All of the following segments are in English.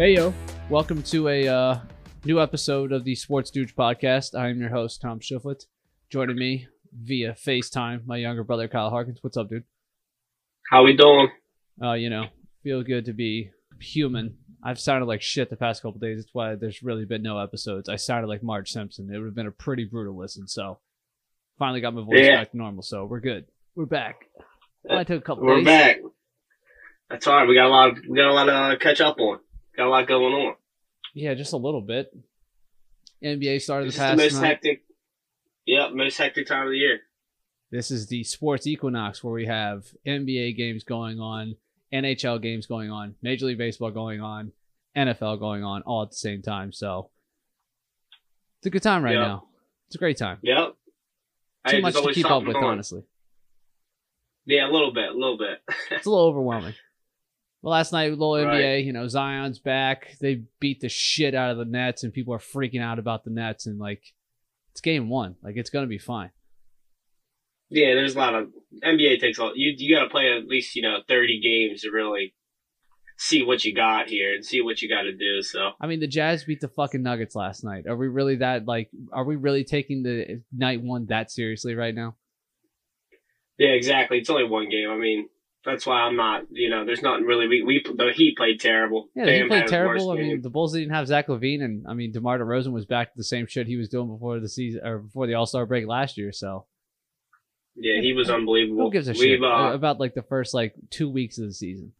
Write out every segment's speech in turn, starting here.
Hey yo, welcome to a uh, new episode of the Sports Dude podcast. I'm your host Tom Shifflett. Joining me via FaceTime, my younger brother Kyle Harkins. What's up, dude? How we doing? Uh, you know, feel good to be human. I've sounded like shit the past couple days. That's why there's really been no episodes. I sounded like Marge Simpson. It would have been a pretty brutal listen. So, finally got my voice Yeah. back to normal. So we're good. We're back. Well, I took a couple We're days. back. That's all right. We got a lot. Of, we got a lot to catch up on. Got a lot going on. Yeah, just a little bit. NBA started This the is the most night. hectic. Yep, most hectic time of the year. This is the sports equinox where we have NBA games going on, NHL games going on, Major League Baseball going on, NFL going on all at the same time. So it's a good time right Yeah. now. It's a great time. Yep. Too Hey, much to keep up with, on. honestly. Yeah, a little bit, a little bit. It's a little overwhelming. Well, last night, little Right. NBA, you know, Zion's back. They beat the shit out of the Nets, and people are freaking out about the Nets. And like, it's game one. Like, it's gonna be fine. yeah, there's a lot of NBA takes a lot. You you got to play at least you know 30 games to really see what you got here and see what you got to do. So I mean, the Jazz beat the fucking Nuggets last night. Are we really that like? Are we really taking the night one that seriously right now? yeah, exactly. It's only one game. I mean. That's why I'm not, you know, there's nothing really. We, we the Heat played terrible. Yeah, he played terrible. I mean, game. the Bulls didn't have Zach LaVine, and I mean, DeMar DeRozan was back to the same shit he was doing before the season or before the All Star break last year. So yeah, he was unbelievable. who gives a We've, shit uh, about like the first like two weeks of the season?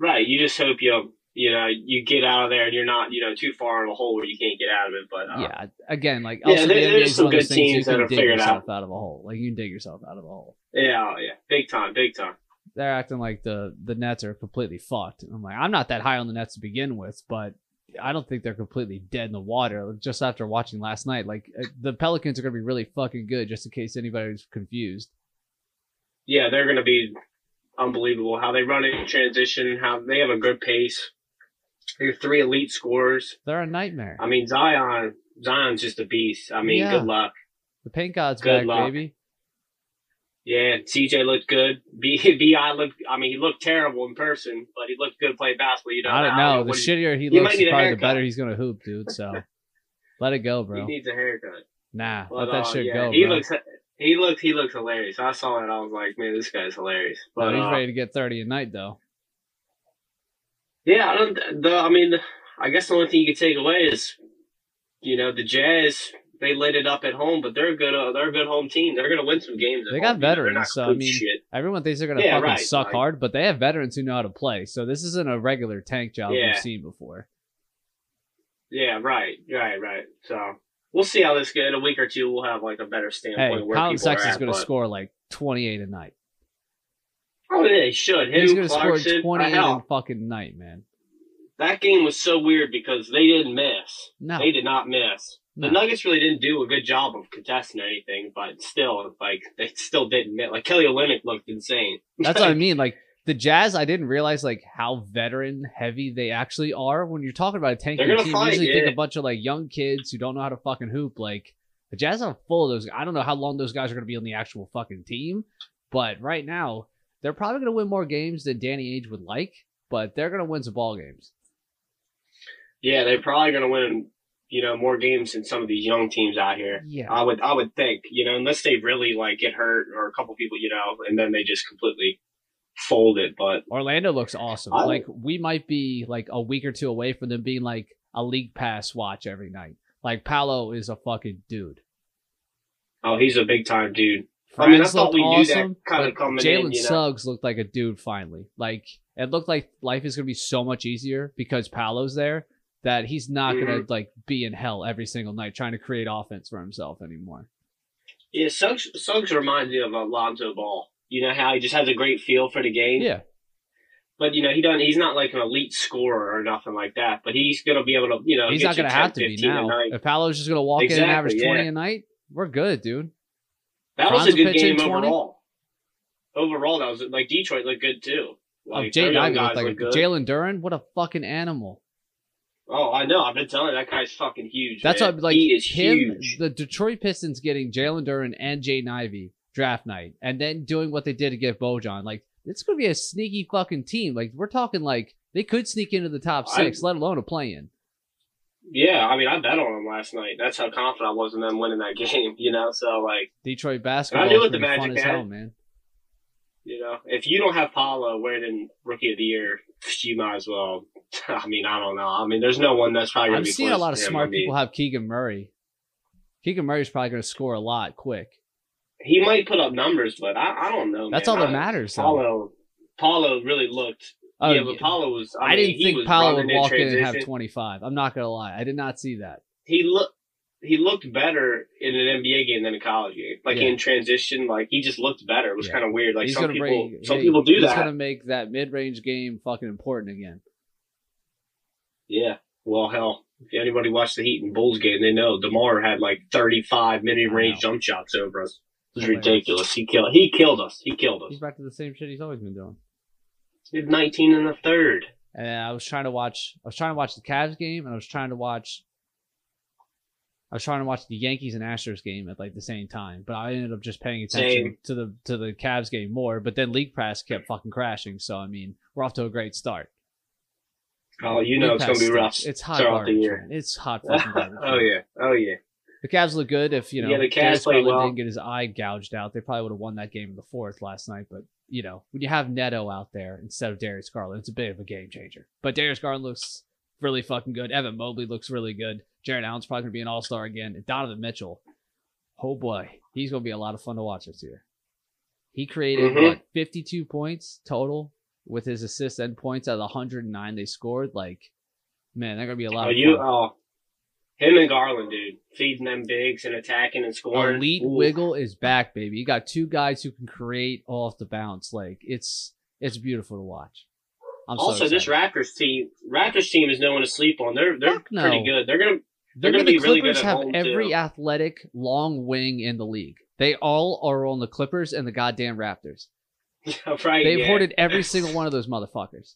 Right. You just hope you you know you get out of there and you're not you know too far in a hole where you can't get out of it. But uh, yeah, again, like yeah, also there- the there's some one of those good teams that can dig figured yourself out of a hole. Like you can dig yourself out of a hole. Yeah, yeah, big time, big time. They're acting like the the Nets are completely fucked. I'm like, I'm not that high on the Nets to begin with, but I don't think they're completely dead in the water. Just after watching last night, like uh, the Pelicans are gonna be really fucking good. Just in case anybody's confused. Yeah, they're gonna be unbelievable. How they run it in transition, how they have a good pace. They're three elite scorers. They're a nightmare. I mean Zion, Zion's just a beast. I mean, Yeah. good luck. The paint god's Good back, luck. baby. Yeah, CJ looked good. B Bi looked. I mean, he looked terrible in person, but he looked good playing basketball. You know, I don't know. The he- shittier he you looks, probably the better he's gonna hoop, dude. So let it go, bro. He needs a haircut. Nah, But, let that uh, shit yeah, go, He bro. looks. He looked. He looks hilarious. I saw it. I was like, man, this guy's hilarious. But Oh, he's uh, ready to get thirty a night, though. yeah, I don't. The I mean, I guess the only thing you could take away is, you know, the Jazz. They lit it up at home, but they're a good. Uh, they're a good home team. They're gonna win some games. At They home, got know, veterans, so, I mean, shit. Everyone thinks they're gonna Yeah, fucking right, suck like- hard, but they have veterans who know how to play. So this isn't a regular tank job Yeah. we've seen before. Yeah, right, right, right. So we'll see how this goes. In a week or two, we'll have like a better Hey, standpoint where Collin Sexton's gonna but- score like twenty-eight a night. Oh, yeah, he should. Him, He's gonna score Clarkson, twenty-eight a fucking night, man. that game was so weird because they didn't miss. No, They did not miss. The Nuggets really didn't do a good job of contesting anything, but still, like they still didn't miss. Like Kelly Olynyk looked insane. That's what I mean. Like the Jazz, I didn't realize like how veteran heavy they actually are. When you're talking about a tanking team, fight, you usually think a bunch of like young kids who don't know how to fucking hoop. Like the Jazz are full of those. I don't know how long those guys are gonna be on the actual fucking team, but right now they're probably gonna win more games than Danny Ainge would like. But they're gonna win some ball games. Yeah, they're probably going to win, you know, more games than some of these young teams out here. Yeah. I would, I would think, you know, unless they really like get hurt or a couple people, you know, and then they just completely fold it. But Orlando looks awesome. I- like we might be like a week or two away from them being like a league pass watch every night. Like Paolo is a fucking dude. oh, he's a big time dude. I mean, I thought we knew that awesome, kinda but coming in, Jalen you know. Suggs looked like a dude finally. Like it looked like life is gonna be so much easier because Paolo's there that he's not gonna Mhm. like be in hell every single night trying to create offense for himself anymore. Yeah, Suggs, Suggs reminds me of Alonzo Ball. You know how he just has a great feel for the game. Yeah, But you know he doesn't. He's not like an elite scorer or nothing like that. But he's gonna be able to. You know, he's not gonna 10, have to be now. If Paolo's just gonna walk in and Exactly, average twenty yeah. a night, we're good, dude. That was a good game 20? overall. Overall, that was like Detroit looked good too. Oh, Like Jay their Ivey looked like a look good. Jalen Duren. What a fucking animal. Oh, I know. I've been telling you, that guy's fucking huge. That's man. what like he is him. huge. The Detroit Pistons getting Jalen Duren and Jaden Ivey draft night, and then doing what they did to get Bojan. Like it's gonna be a sneaky fucking team. Like we're talking like They could sneak into the top I- six, let alone a play in. Yeah, I mean, I bet on them last night. That's how confident I was in them winning that game. You know, so like, Detroit basketball I knew what the gonna be fun Magic as hell, man. You know, if you don't have Paolo winning Rookie of the Year, you might as well. I mean, I don't know. I mean, there's no one that's probably going I'm to be. seeing a lot of smart I mean, people have Keegan Murray. Keegan Murray's probably going to score a lot quick. He might put up numbers, but I, I don't know. That's man. all that I- matters. Paolo, Paolo really looked. Oh, yeah, but Paolo was. I, mean, didn't think Powell would running in walk in and have 25. I'm not going to lie. I did not see that. He looked. He looked better in an NBA game than a college game. Like Yeah. in transition, like he just looked better. It was Yeah. kind of weird. Like he's some people, bring. some hey, people do he's that. going to make that mid-range game fucking important again. Yeah. Well, hell, if anybody watched the Heat and Bulls game, they know Demar had like 35 mid range jump shots over us. It was oh, Hilarious. ridiculous. He killed. He killed us. He killed us. He's back to the same shit he's always been doing. He had 19 in the third. And I was trying to watch. I was trying to watch the Cavs game, and I was trying to watch. I was trying to watch the Yankees and Astros game at like the same time, but I ended up just paying attention Same. to the to the Cavs game more. But then League Pass kept fucking crashing, so I mean, we're off to a great start. Oh, you know League it's gonna be rough. It's hot garbage. the year. man. It's hot oh, fucking garbage. oh yeah. Oh yeah. The Cavs look good. If you know, Yeah, the Cavs well. didn't get his eye gouged out, they probably would have won that game in the fourth last night. But you know, when you have Neto out there instead of Darius Garland, it's a bit of a game changer. But Darius Garland looks really fucking good. Evan Mobley looks really good. Jarrett Allen's probably gonna be an All Star again. And Donovan Mitchell, oh boy, he's gonna be a lot of fun to watch this year. He created Mhm. what 52 points total with his assists and points out of the 109 they scored. Like, man, they're gonna be a lot Oh, of you. fun. Oh, him and Garland, dude, feeding them bigs and attacking and scoring. Elite Ooh. Wiggle is back, baby. You got two guys who can create off the bounce. Like it's it's beautiful to watch. I'm so Also, this. Raptors team, Raptors team is no one to sleep on. They're they're no. pretty good. They're gonna They're gonna the be really good at have home, every too. athletic long wing in the league. They all are on the Clippers and the goddamn Raptors. right. They've yeah. hoarded every single one of those motherfuckers.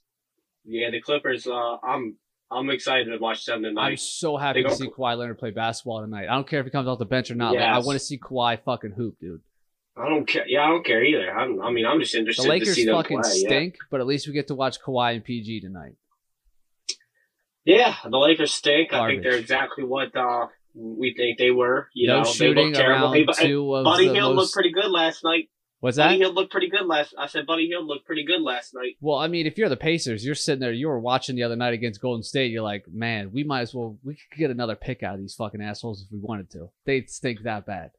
Yeah, the Clippers. Uh, I'm I'm excited to watch them tonight. I'm so happy They to go- see Kawhi Leonard play basketball tonight. I don't care if he comes off the bench or not. Like, I want to see Kawhi fucking hoop, dude. I don't care. Yeah, I don't care either. I'm, I mean, I'm just The interested to Lakers fucking play. Yeah. stink, but at least we get to watch Kawhi and PG tonight. yeah, the Lakers stink. I think they're exactly what uh, we think they were. You no know, they shooting look terrible. Hey, but- two of Buddy the Hill most. looked pretty good last night. What's that? Buddy Hield looked pretty good last. I said Buddy Hield looked pretty good last night. Well, I mean, if you're the Pacers, you're sitting there, you were watching the other night against Golden State. You're like, man, we might as well, we could get another pick out of these fucking assholes if we wanted to. They stink that bad.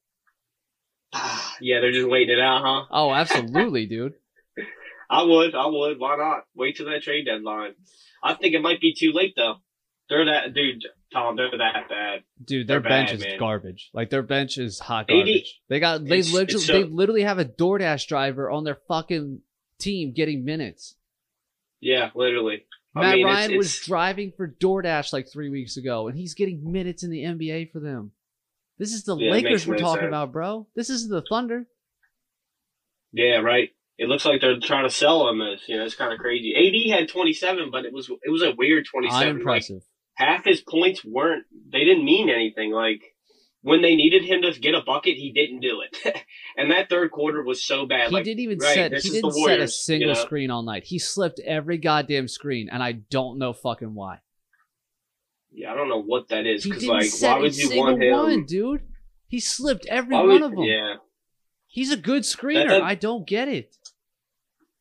Yeah, they're just waiting it out, huh? Oh, absolutely, dude. I would, I would. Why not? Wait till that trade deadline. I think it might be too late though. They're that dude, Tom. They're that bad. Dude, their They're bench bad, is man. garbage. Like their bench is hot AD garbage. They got they It's- literally it's so- they literally have a DoorDash driver on their fucking team getting minutes. Yeah, literally. I Matt mean, it's- Ryan was driving for DoorDash like three weeks ago, and he's getting minutes in the NBA for them. This is the Yeah, Lakers we're talking sense. about, bro. This isn't the Thunder. Yeah, right. It looks like they're trying to sell him as you know. It's kind of crazy. AD had 27, but it was it was a weird 27. Like, half his points weren't. They didn't mean anything. Like when they needed him to get a bucket, he didn't do it. and that third quarter was so bad. he like didn't even right, set he didn't set a single you know? screen all night. He slipped every goddamn screen, and I don't know fucking why. Yeah, I don't know what that is because like set why a would you want him? one, dude. He slipped every one of them. Yeah, He's a good screener. That- I don't get it.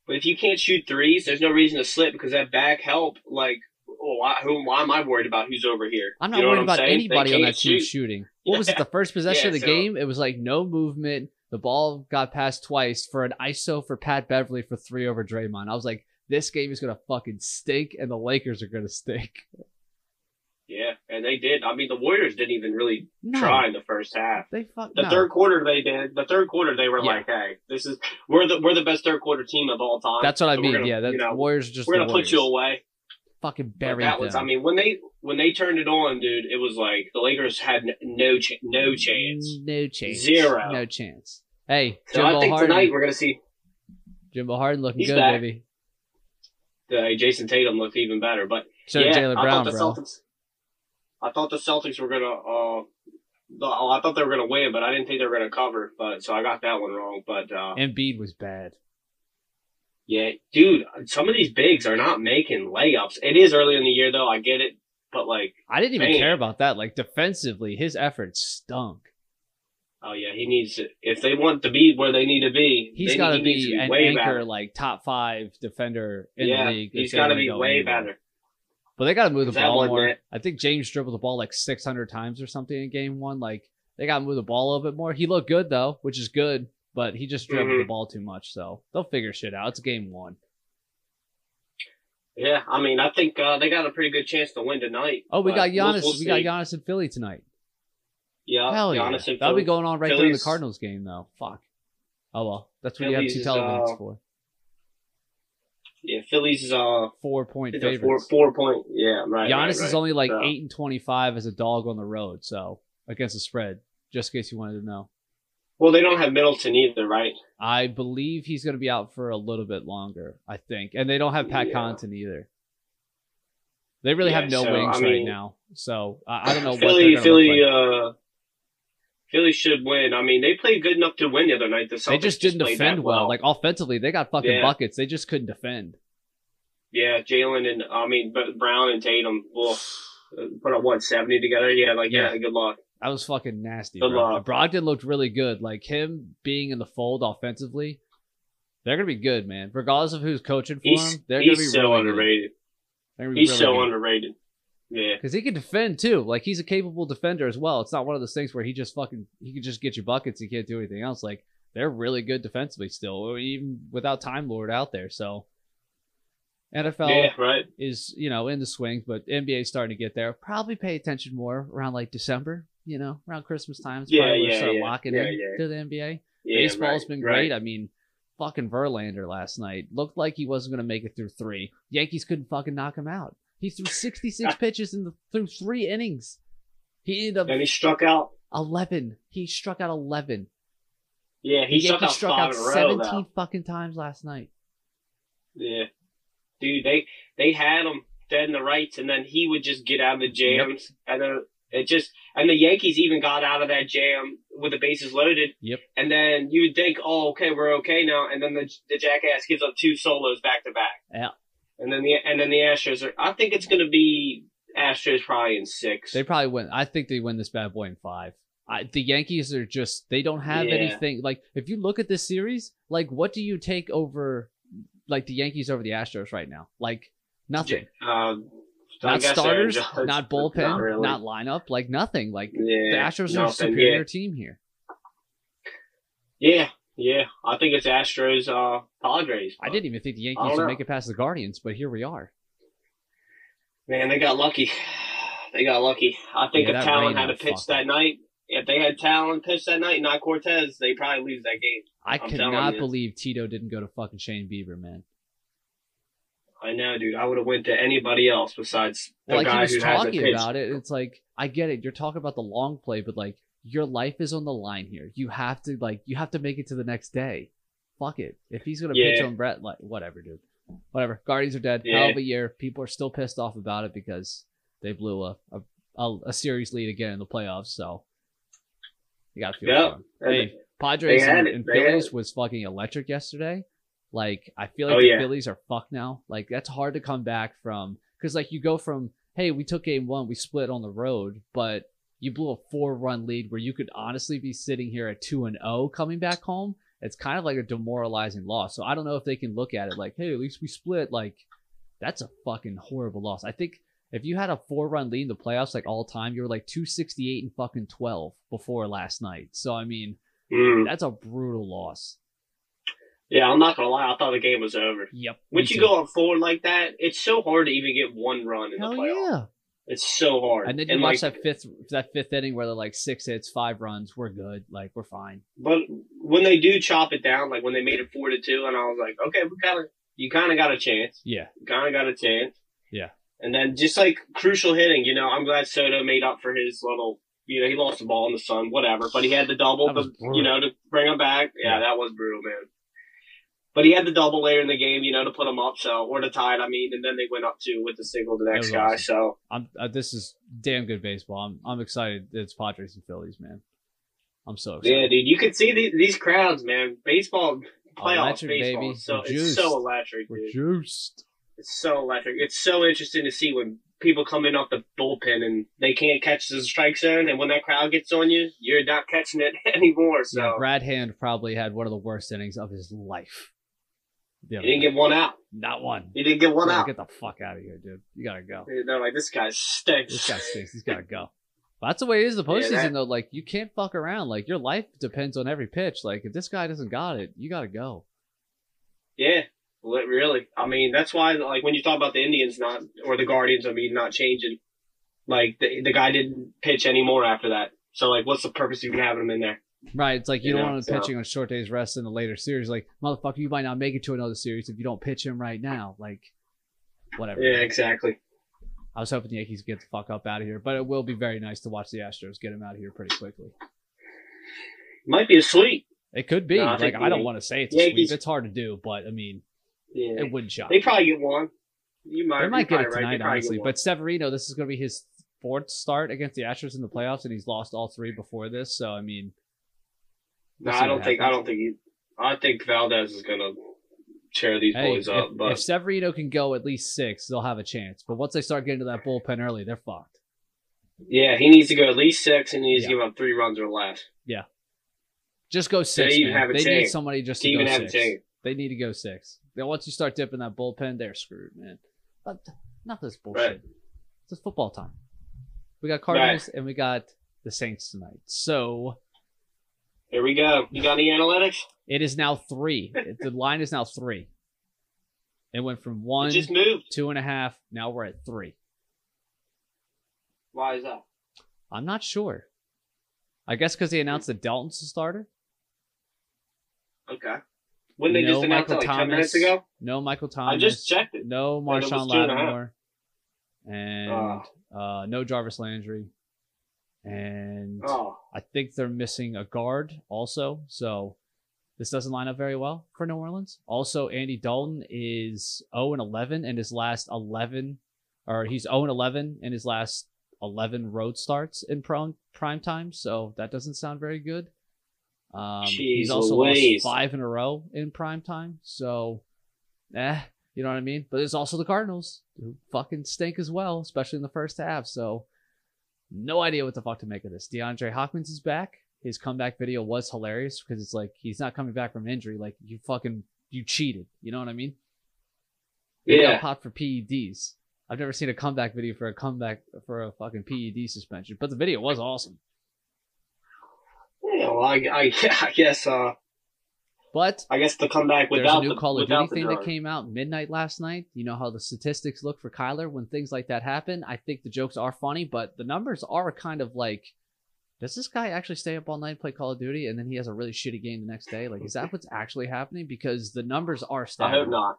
but if you can't shoot threes, there's no reason to slip because that back help. Like, oh, why, who? Why am I worried about who's over here? I'm not You know worried about saying? Anybody on that team shoot. shooting. What was it? The first possession Yeah, of the so- game, it was like no movement. The ball got passed twice for an ISO for Pat Beverley for three over Draymond. I was like, this game is gonna fucking stink, and the Lakers are gonna stink. Yeah, and they did. I mean, the Warriors didn't even really No, try in the first half. they fuck. The no. third quarter they did. The third quarter they were Yeah. like, "Hey, this is we're the we're the best third quarter team of all time." That's what I So we're mean. gonna, yeah, that's you know, Warriors just we're gonna put you away. Fucking But buried that was. I mean, when they when they turned it on, dude, it was like the Lakers had no ch- no chance. No chance. Zero. No chance. Hey, So I think Harden. tonight we're gonna see Jimbo Harden looking He's good, back. baby. The, Jayson Tatum look even better. But So yeah, Jalen I Brown, thought the bro. I thought the Celtics were gonna. Uh, the, oh, I thought they were gonna win, but I didn't think they were gonna cover. But so I got that one wrong. But uh, Embiid was bad. Yeah, dude, some of these bigs are not making layups. It is early in the year though, I get it, but like, I didn't even Man. care about that. Like defensively, his efforts stunk. oh yeah, he needs to, if they want to be where they need to be, he's got to he needs be an way anchor, better. like top five defender in yeah, the league. he's got to be way better. But they got to move the That ball more. bit. I think James dribbled the ball like 600 times or something in game one. Like they got to move the ball a little bit more. He looked good though, which is good. But he just dribbled the Mhm. ball too much, so they'll figure shit out. It's game one. Yeah, I mean, I think uh, they got a pretty good chance to win tonight. Oh, we got we'll- Giannis. we'll we got. Giannis in Philly tonight. Yeah, Hell yeah, and that'll be going on right during the Cardinals game though. Fuck. Oh well, that's what you have two is, televisions uh, for. Yeah, Phillies is a Four point favorites. four four point. Yeah, right. Giannis right, is only like So- eight and twenty five as a dog on the road, so against the spread. Just in case you wanted to know. Well, they don't have Middleton either, right? I believe he's going to be out for a little bit longer. I think, and they don't have Pat Yeah. Connaughton either. They really have no so, wings I right now, so I, I don't know what Philly, they're going to Philly, like. uh, Philly should win. I mean, they played good enough to win the other night. The they Celtics just didn't played defend that well. Like offensively, they got fucking Yeah. buckets. They just couldn't defend. yeah, Jalen and I mean, but Brown and Tatum will put up what seventy together. Yeah, like yeah, Yeah. good luck. That was fucking nasty. Good Bro. luck. Brogdon looked really good. Like him being in the fold offensively, they're gonna be good, man. Regardless of who's coaching for He's them, they're gonna be he's so really underrated. Good. He's so underrated. Yeah, because he can defend too. Like he's a capable defender as well. It's not one of those things where he just fucking he can just get you buckets. He can't do anything else. Like they're really good defensively still, even without Time Lord out there. So NFL yeah, right. is you know in the swing, but NBA is starting to get there. Probably pay attention more around like December. You know, around Christmas time. It's Yeah, probably yeah, start yeah. locking Yeah, in yeah. to the NBA. Baseball's right, been right. great. I mean, fucking Verlander last night looked like he wasn't going to make it through three. Yankees couldn't fucking knock him out. He threw 66 pitches in the through three innings. He ended up And he struck out. 11. He struck out 11. Yeah, he The struck out struck out in a row. 17 fucking times last night. Yeah, dude, they they had him dead in the rights, and then he would just get out of the jams, and then it just and the Yankees even got out of that jam with the bases loaded. Yep. And then you would think, oh, okay, we're okay now, and then the the jackass gives up two solos back to back. Yeah. And then the and then the Astros are. I think it's going to be Astros probably in six. They probably win. I think they win this bad boy in five. I, the Yankees are just they don't have Yeah. anything like if you look at this series, like what do you take over like the Yankees over the Astros right now? Like nothing. Um, not starters, Judge, not bullpen, not really. not lineup, like nothing. Like the yeah, Astros are a superior yeah. team here. Yeah, yeah. I think it's Astros, uh, Padres. I didn't even think the Yankees would make it past the Guardians, but here we are. Man, they got lucky. They got lucky. I think Yeah, if Taillon had to out pitch that night, if they had Taillon pitch that night, not Cortes, they probably lose that game. I I'm could telling not believe Tito didn't go to fucking Shane Bieber, man. I know, dude. I would have went to anybody else besides the like he guy was who talking about it. It's like I get it. You're talking about the long play, but like your life is on the line here. You have to like you have to make it to the next day. Fuck it. If he's gonna pitch on Brett, like whatever, dude. Whatever. Guardians are dead. Yeah. Hell of a year. People are still pissed off about it because they blew a a, a, a series lead again in the playoffs. So you gotta feel Yeah. Hey, Padres and, and Phillies was fucking electric yesterday. Like I feel like Oh, the yeah. Phillies are fucked now. Like that's hard to come back from because like you go from hey we took game one we split on the road but you blew a four run lead where you could honestly be sitting here at two and zero coming back home. It's kind of like a demoralizing loss. So I don't know if they can look at it like hey at least we split. Like that's a fucking horrible loss. I think. If you had a four run lead in the playoffs like all time, you were like 268 and fucking 12 before last night. So, I mean, Mm. that's a brutal loss. Yeah, I'm not gonna lie. I thought the game was over. Yep. Once you go on forward like that, it's so hard to even get one run in Hell the playoffs. yeah. It's so hard. And then you and watch like, that fifth that fifth inning where they're like six hits, five runs. We're good. Like we're fine. but when they do chop it down, like when they made it four to two, and I was like, okay, we kind of, you kind of got a chance. Yeah. kind of got a chance. Yeah. And then just like crucial hitting, you know, I'm glad Soto made up for his little, you know, he lost the ball in the sun, whatever, but he had the double, to, you know, to bring him back. Yeah, Yeah. that was brutal, man. But he had the double later in the game, you know, to put him up, so, or to tie it, I mean, and then they went up two with the single to the next guy, awesome. so. I'm uh, this is damn good baseball. I'm I'm excited. It's Padres and Phillies, man. I'm so excited. Yeah, dude, you can see these, these crowds, man. Baseball, playoffs, Electric, baseball. baby. So it's so electric, We're dude. juiced. It's so electric. It's so interesting to see when people come in off the bullpen and they can't catch the strike zone, and when that crowd gets on you, you're not catching it anymore. So Yeah, Brad Hand probably had one of the worst innings of his life. The you didn't get one out. not one. You didn't get one Yeah, out. Get the fuck out of here, dude. You gotta go. They're like, this guy stinks. This guy stinks. He's gotta go. But that's the way it is. The Yeah, postseason, that- though, like you can't fuck around. Like your life depends on every pitch. Like if this guy doesn't got it, you gotta go. Yeah, really. I mean, that's why, like, when you talk about the Indians not, or the Guardians, I mean, not changing, like, the, the guy didn't pitch anymore after that. So, like, what's the purpose of even having him in there? Right. It's like you You don't know, want him so- pitching on short days rest in the later series. Like motherfucker, you might not make it to another series if you don't pitch him right now. Like whatever. Yeah, exactly. I was hoping the Yankees get the fuck up out of here, but it will be very nice to watch the Astros get him out of here pretty quickly. Might be a sweep. It could be. No, I like I don't want to say it's a Yankees- sweep. It's hard to do, but I mean, Yeah. it wouldn't shock. They probably get one. You might, They might get it probably right. Tonight, honestly. But Severino, this is going to be his fourth start against the Astros in the playoffs, and he's lost all three before this. So I mean, we'll see I don't think, I don't think he, I think Valdez is going to tear these hey, boys if, up. But if Severino can go at least six, they'll have a chance. But once they start getting to that bullpen early, they're fucked. yeah, he needs to go at least six and he needs Yeah. to give up three runs or less. Yeah, just go six. even man. have a they need somebody just To to, even go have six. They need to go six. Then once you start dipping that bullpen, they're screwed, man. But not this bullshit. Right. It's football time. We got Cardinals and we got the Saints tonight. So Here we go. You got any analytics? it is now three. The line is now three. It went from It one, just moved. two and a half. Now we're at three. Why is that? I'm not sure. I guess because they announced that Dalton's the starter. Okay. When they no just announced Michael it like Thomas. 10 minutes ago? No Michael Thomas. I just checked it. No And it was Marshon two and. Lattimore. And Oh. uh, no Jarvis Landry. And Oh, I think they're missing a guard also. So this doesn't line up very well for New Orleans. Also, Andy Dalton is 0 and 11 in his last 11, or he's 0 and 11 in his last 11 road starts in prime prime time. So that doesn't sound very good. Um, he's also lost five in a row in prime time. So, eh, you know what I mean. But there's also the Cardinals who fucking stink as well, especially in the first half. So no idea what the fuck to make of this. DeAndre Hopkins is back. His comeback video was hilarious because it's like he's not coming back from injury. Like you fucking you cheated. You know what I mean? They got yeah. popped for PEDs. I've never seen a comeback video for a comeback for a fucking PED suspension, but the video was awesome. Yeah, well, I, I, I guess, uh, But I guess the comeback there's without a new the, Call of Duty the thing that came out midnight last night. You know how the statistics look for Kyler when things like that happen. I think the jokes are funny, but the numbers are kind of like, does this guy actually stay up all night and play Call of Duty, and then he has a really shitty game the next day? Like, is that what's actually happening? Because the numbers are I hope not.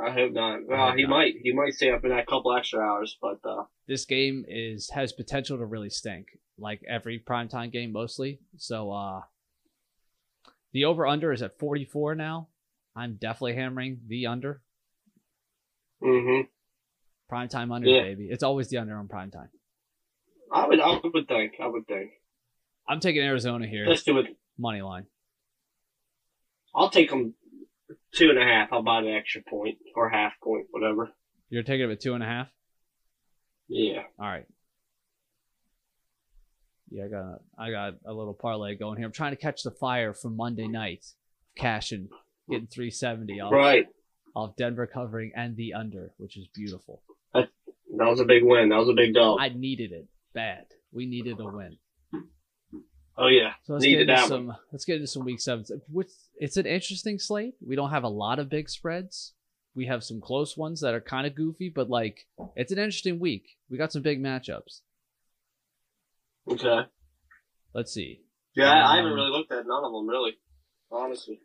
I hope not. Well, hope he not. might. He might stay up for that couple extra hours, but uh, this game is has potential to really stink, like every primetime game mostly. So uh the over under is at 44 now. I'm definitely hammering the under. Mm-hmm. Primetime under, Yeah. baby. It's always the under on primetime. I would. I would think. I would think. I'm taking Arizona here. Let's do it. Money line. I'll take them two and a half. I'll buy the extra point or half point, whatever. You're taking it at two and a half? Yeah. All right. Yeah, I got I got a little parlay going here. I'm trying to catch the fire from Monday night. Cashing, getting 370 off, Right. off Denver covering and the under, which is beautiful. That was a big win. That was a big dog. I needed it bad. We needed a win. oh yeah. So let's Needed get into that some. Let's get into some week seven. Which it's an interesting slate. We don't have a lot of big spreads. We have some close ones that are kind of goofy, but like it's an interesting week. We got some big matchups. Okay. Let's see. Yeah, I, I haven't Um, really looked at none of them really. Honestly.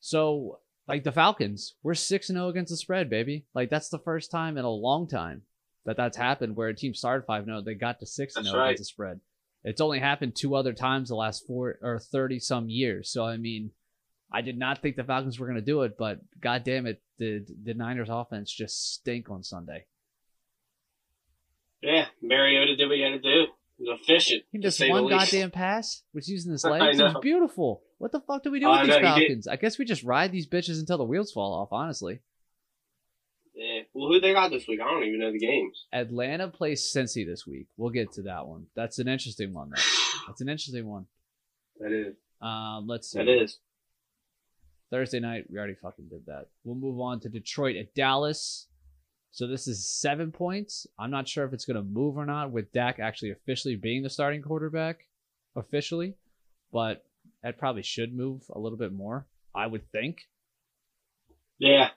So like the Falcons, we're six and zero against the spread, baby. Like that's the first time in a long time that that's happened where a team started five zero, they got to six and zero right. against the spread. It's only happened two other times the last four or thirty some years. So I mean, I did not think the Falcons were going to do it, but god damn it, did the Niners offense just stink on Sunday? Yeah, Mariota did what he had to do. Was efficient. He missed one goddamn pass, was using his legs. It was beautiful. What the fuck do we do I with these know. Falcons? I guess we just ride these bitches until the wheels fall off, honestly. Yeah. Well, who they got this week? I don't even know the games. Atlanta plays Cincy this week. We'll get to that one. That's an interesting one, though. That's an interesting one. That is. Um, let's see. That is. Thursday night, we already fucking did that. We'll move on to Detroit at Dallas. So this is seven points. I'm not sure if it's going to move or not with Dak actually officially being the starting quarterback officially, but that probably should move a little bit more, I would think. Yeah.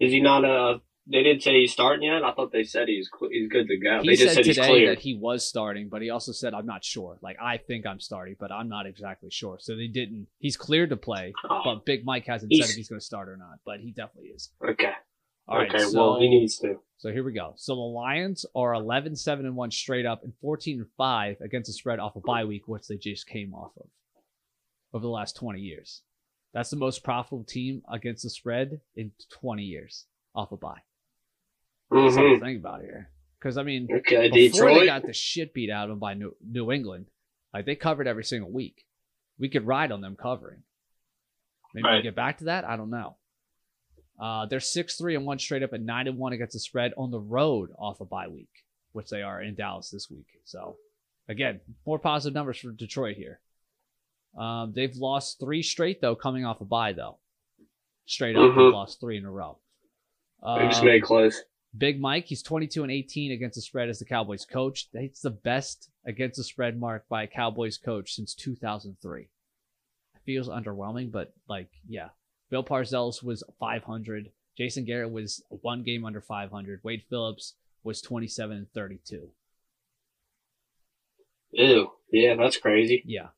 Is he not uh They didn't say he's starting yet. I thought they said he's he's good to go. He they just said said he's today clear. that he was starting, but he also said, I'm not sure. Like, I think I'm starting, but I'm not exactly sure. So they didn't. He's cleared to play, Oh, but Big Mike hasn't said if he's going to start or not, but he definitely is. okay. All right. okay. so, well, he needs to. so here we go. So the Lions are 11 7 and 1 straight up and 14 and 5 against the spread off a bye week, which they just came off of over the last 20 years. That's the most profitable team against the spread in 20 years off a bye. Something hmm to think about here. Because, I mean, Okay, before Detroit. they got the shit beat out of them by New, New England, like they covered every single week. We could ride on them covering. Maybe we get back to that. I don't know. Uh, they're six three and one straight up and nine and one against the spread on the road off a bye week, which they are in Dallas this week. So again, more positive numbers for Detroit here. Um, they've lost three straight though, coming off a bye though. Straight up, they've Mhm. lost three in a row. they just Um, made close. Big Mike, he's 22 and 18 against the spread as the Cowboys coach. That's the best against the spread mark by a Cowboys coach since 2003. It feels underwhelming, but like, yeah. Bill Parcells was 500. Jason Garrett was one game under 500. Wade Phillips was 27 and 32. Ew. Yeah, that's crazy. Yeah.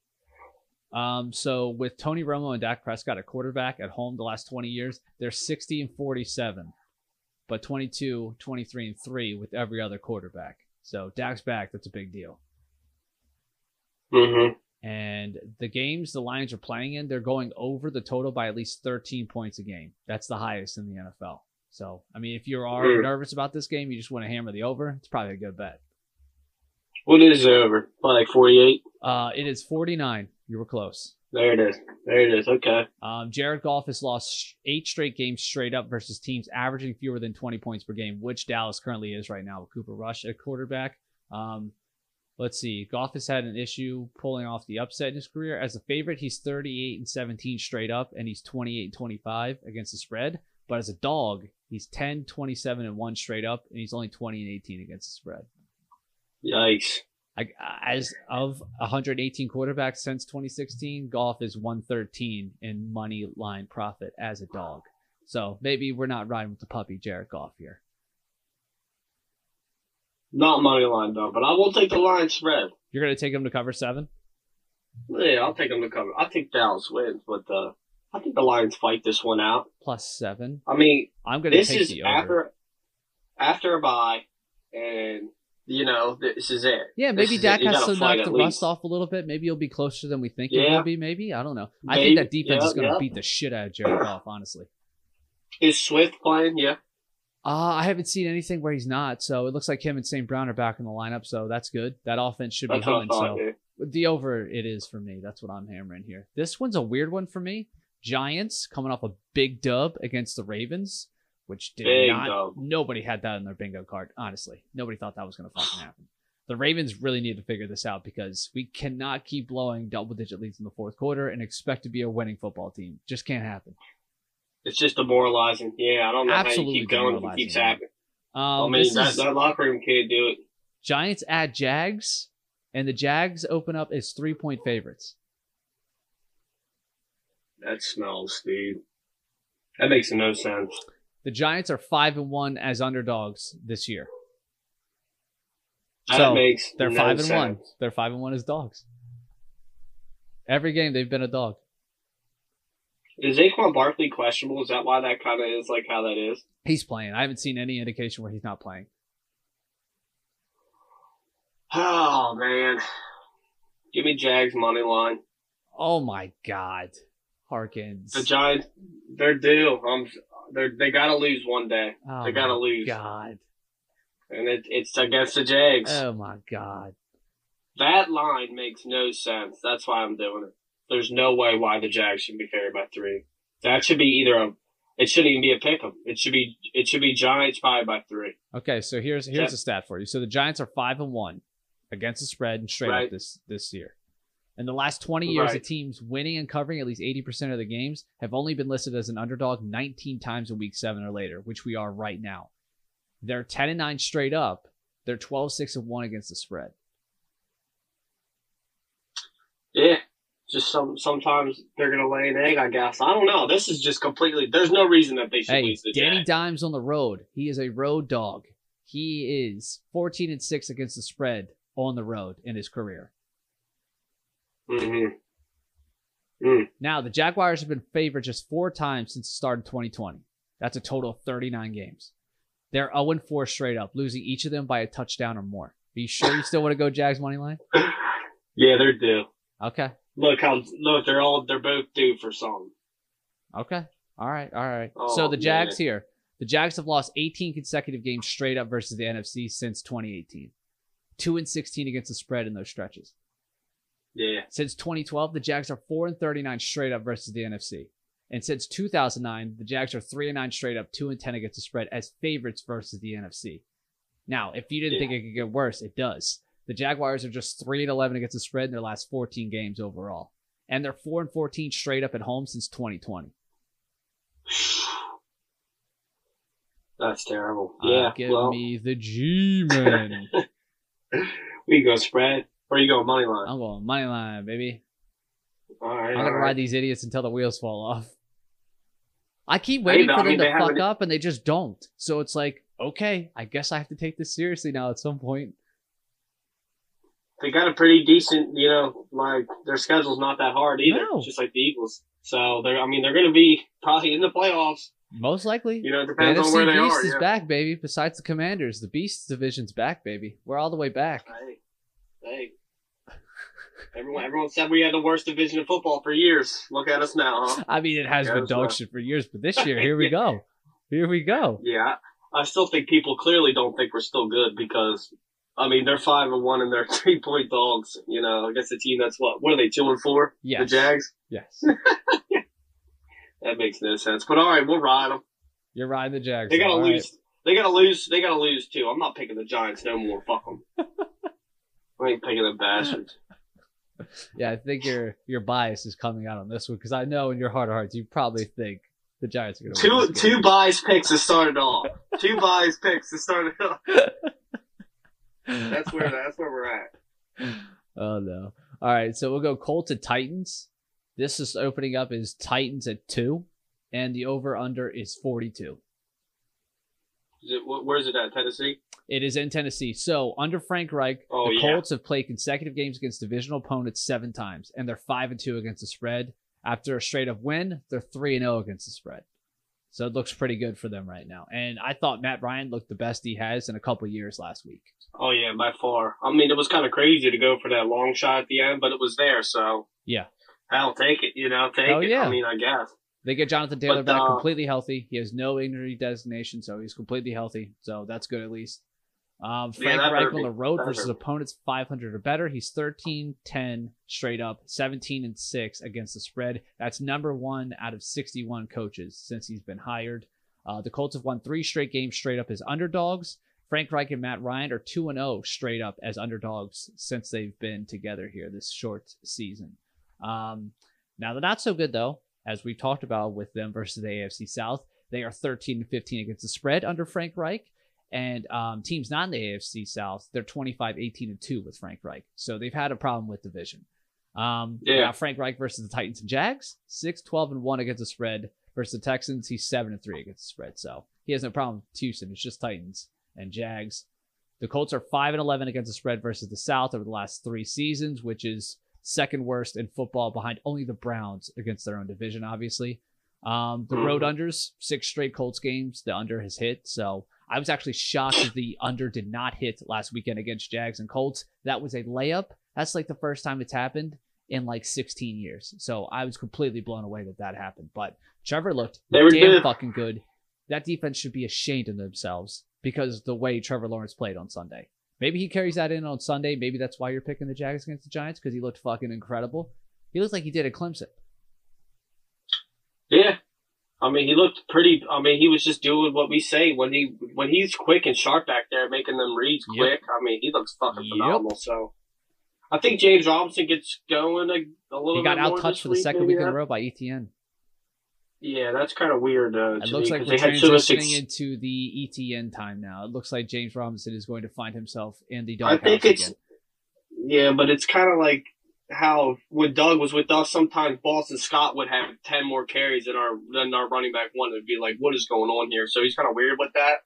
Um, so with Tony Romo and Dak Prescott a quarterback at home the last 20 years, they're 60 and 47, but 22, 23 and 3 with every other quarterback. So Dak's back. That's a big deal. hmm And the games the Lions are playing in, they're going over the total by at least 13 points a game. That's the highest in the NFL. So, I mean, if you are Mm. nervous about this game, you just want to hammer the over, it's probably a good bet. What is it over? Like 48? Uh, it is 49. You were close. There it is. There it is. Okay. Um, Jared Goff has lost eight straight games straight up versus teams averaging fewer than 20 points per game, which Dallas currently is right now with Cooper Rush at quarterback. Um, let's see. Goff has had an issue pulling off the upset in his career. As a favorite, he's 38 and 17 straight up, and he's 28 and 25 against the spread. But as a dog, he's 10, 27 and 1 straight up, and he's only 20 and 18 against the spread. Yikes. Like as of 118 quarterbacks since 2016, Goff is 113 in money line profit as a dog. So maybe we're not riding with the puppy Jared Goff here. Not money line though, but I will take the line spread. You're gonna take them to cover seven Yeah, I'll take them to cover. I think Dallas wins, but uh, I think the Lions fight this one out. plus seven. I mean, I'm gonna this take is the over. after after a bye, and you know this is it. yeah, maybe Dak it. Has gotta knock the rust off a little bit. Maybe he'll be closer than we think Yeah. will be. Maybe I don't know. I think that defense Yeah, is gonna yeah. beat the shit out of Jared Goff. Honestly. Is Swift playing? Yeah. Uh, I haven't seen anything where he's not, so it looks like him and St. Brown are back in the lineup, so that's good. That offense should That's be humming. So. The over it is for me. That's what I'm hammering here. This one's a weird one for me. Giants coming off a big dub against the Ravens, which did Big not. dub. Nobody had that in their bingo card. Honestly, nobody thought that was going to fucking happen. The Ravens really need to figure this out because we cannot keep blowing double digit leads in the fourth quarter and expect to be a winning football team. Just can't happen. It's just demoralizing. Yeah, I don't know Absolutely how you keep going if it keeps happening. Um, I mean, that, is that locker room can't do it. Giants at Jags, and the Jags open up as three point favorites. That smells, dude. That makes no sense. The Giants are five and one as underdogs this year. That So, makes They're no five and sense. one. They're five and one as dogs. Every game they've been a dog. Is Saquon Barkley questionable? Is that why that kind of is like how that is? He's playing. I haven't seen any indication where he's not playing. Oh man, give me Jags money line. Oh my God, Harkins. The Giants, they're due. Um, they're they gotta lose one day, oh they gotta lose. God. and it, it's against the Jags. Oh my God. That line makes no sense. That's why I'm doing it. There's no way why the Jags should be favored by three. That should be either a. It shouldn't even be a pick 'em. It should be. It should be Giants probably by three. Okay, so here's here's Yep. a stat for you. So the Giants are five and one against the spread and straight up this this year. In the last 20 years, the teams winning and covering at least 80% of the games have only been listed as an underdog 19 times in week 7 or later, which we are right now. They're 10 and 9 straight up. They're 12 6 and 1 against the spread. Yeah. Just some. Sometimes they're gonna lay an egg. I guess. I don't know. This is just completely. There's no reason that they should Hey, lose the Danny Jags. Dimes on the road. He is a road dog. He is 14 and 6 against the spread on the road in his career. Mm-hmm. Now, the Jaguars have been favored just four times since the start of 2020. That's a total of 39 games. They're 0 4 straight up, losing each of them by a touchdown or more. Are you sure you still want to go Jags money line? Yeah, they're due. Okay. Look how look. They're all. They're both due for some. Okay. All right. All right. Oh, so the Jags man. here. The Jags have lost 18 consecutive games straight up versus the NFC since 2018. 2 and 16 against the spread in those stretches. Yeah. Since 2012, the Jags are 4 and 39 straight up versus the NFC. And since 2009, the Jags are 3 and 9 straight up, 2 and 10 against the spread as favorites versus the NFC. Now, if you didn't Yeah. think it could get worse, it does. The Jaguars are just 3 and 11 against the spread in their last 14 games overall. And they're 4 and 14 straight up at home since 2020. That's terrible. Uh, Yeah. give well, me the G-Man. we go spread. Or you go money line. I'm going money line, baby. all right. I'm gonna right. ride these idiots until the wheels fall off. I keep waiting for them to fuck up, and they just don't. So it's like, okay, I guess I have to take this seriously now at some point. They got a pretty decent, you know, like their schedule's not that hard either. No. Just like the Eagles. So they're. I mean, they're going to be probably in the playoffs. Most likely, You know, it the depends on where NFC they Beast are. is yeah. back, baby. Besides the Commanders, the Beast division's back, baby. We're all the way back. Hey, hey. Everyone, everyone said we had the worst division of football for years. Look at us now, huh? I mean, it has Yeah, been it's dog not- shit for years, but this year, here we go. Here we go. Yeah, I still think people clearly don't think we're still good because, I mean, they're five and one and they're three point dogs. You know, against a team that's what? What are they? Two and four? Yes. The Jags. Yes. That makes no sense. But all right, we'll ride them. You're riding the Jags. They gotta all right? lose. They gotta lose. They gotta lose too. I'm not picking the Giants no more. Fuck them. I ain't picking the bastards. Yeah, I think your your bias is coming out on this one because I know in your heart of hearts you probably think the Giants are going to Two win. this game. two buys picks to start it off. Two buys picks to start it off. That's where that's where we're at. Oh no! All right, so we'll go Colts to Titans. This is opening up is Titans at two, and the over under is forty two. Is it, where's it at? Tennessee. It is in Tennessee. So under Frank Reich, Oh, the yeah. Colts have played consecutive games against divisional opponents seven times, and they're five and two against the spread. After a straight up win, they're three and zero against the spread. So it looks pretty good for them right now. And I thought Matt Ryan looked the best he has in a couple years last week. Oh yeah, by far. I mean, it was kind of crazy to go for that long shot at the end, but it was there. So Yeah. I'll take it. You know, take Oh, it. yeah. I mean, I guess. They get Jonathan Taylor But, back uh, completely healthy. He has no injury designation, so he's completely healthy. So that's good at least. Um, Frank that Reich on the road versus opponents 500 or better. He's 13 10 straight up, 17 and 6 against the spread. That's number one out of 61 coaches since he's been hired. Uh, the Colts have won three straight games straight up as underdogs. Frank Reich and Matt Ryan are 2 and 0 straight up as underdogs since they've been together here this short season. Um, now, they're not so good, though, as we've talked about with them versus the AFC South. They are 13 and 15 against the spread under Frank Reich. And um, teams not in the AFC South, they're 25, 18, and 2 with Frank Reich. So they've had a problem with division. Um, Yeah. Now, Frank Reich versus the Titans and Jags, 6, 12, and 1 against the spread. Versus the Texans, he's 7 and 3 against the spread. So he has no problem with Houston. It's just Titans and Jags. The Colts are 5 and 11 against the spread versus the South over the last three seasons, which is second worst in football behind only the Browns against their own division, obviously. Um, the road unders, six straight Colts games, the under has hit. So I was actually shocked that the under did not hit last weekend against Jags and Colts. That was a layup. That's like the first time it's happened in like 16 years. So I was completely blown away that that happened. But Trevor looked damn good. fucking good. That defense should be ashamed of themselves because the way Trevor Lawrence played on Sunday. Maybe he carries that in on Sunday. Maybe that's why you're picking the Jags against the Giants because he looked fucking incredible. He looked like he did at Clemson. I mean, he looked pretty. I mean, he was just doing what we say when he when he's quick and sharp back there, making them reads Yep. quick. I mean, he looks fucking Yep. phenomenal. So, I think James Robinson gets going a, a little. He got out touched for the second week in a row by Etienne. Yeah, that's kind of weird. Uh, It looks me, like we're they had two of six- transitioning into the Etienne time now. It looks like James Robinson is going to find himself in the dark. I think it's again. yeah, but it's kind of like how when Doug was with us, sometimes Boston Scott would have ten more carries than our than our running back one. It'd be like, what is going on here? So he's kind of weird with that.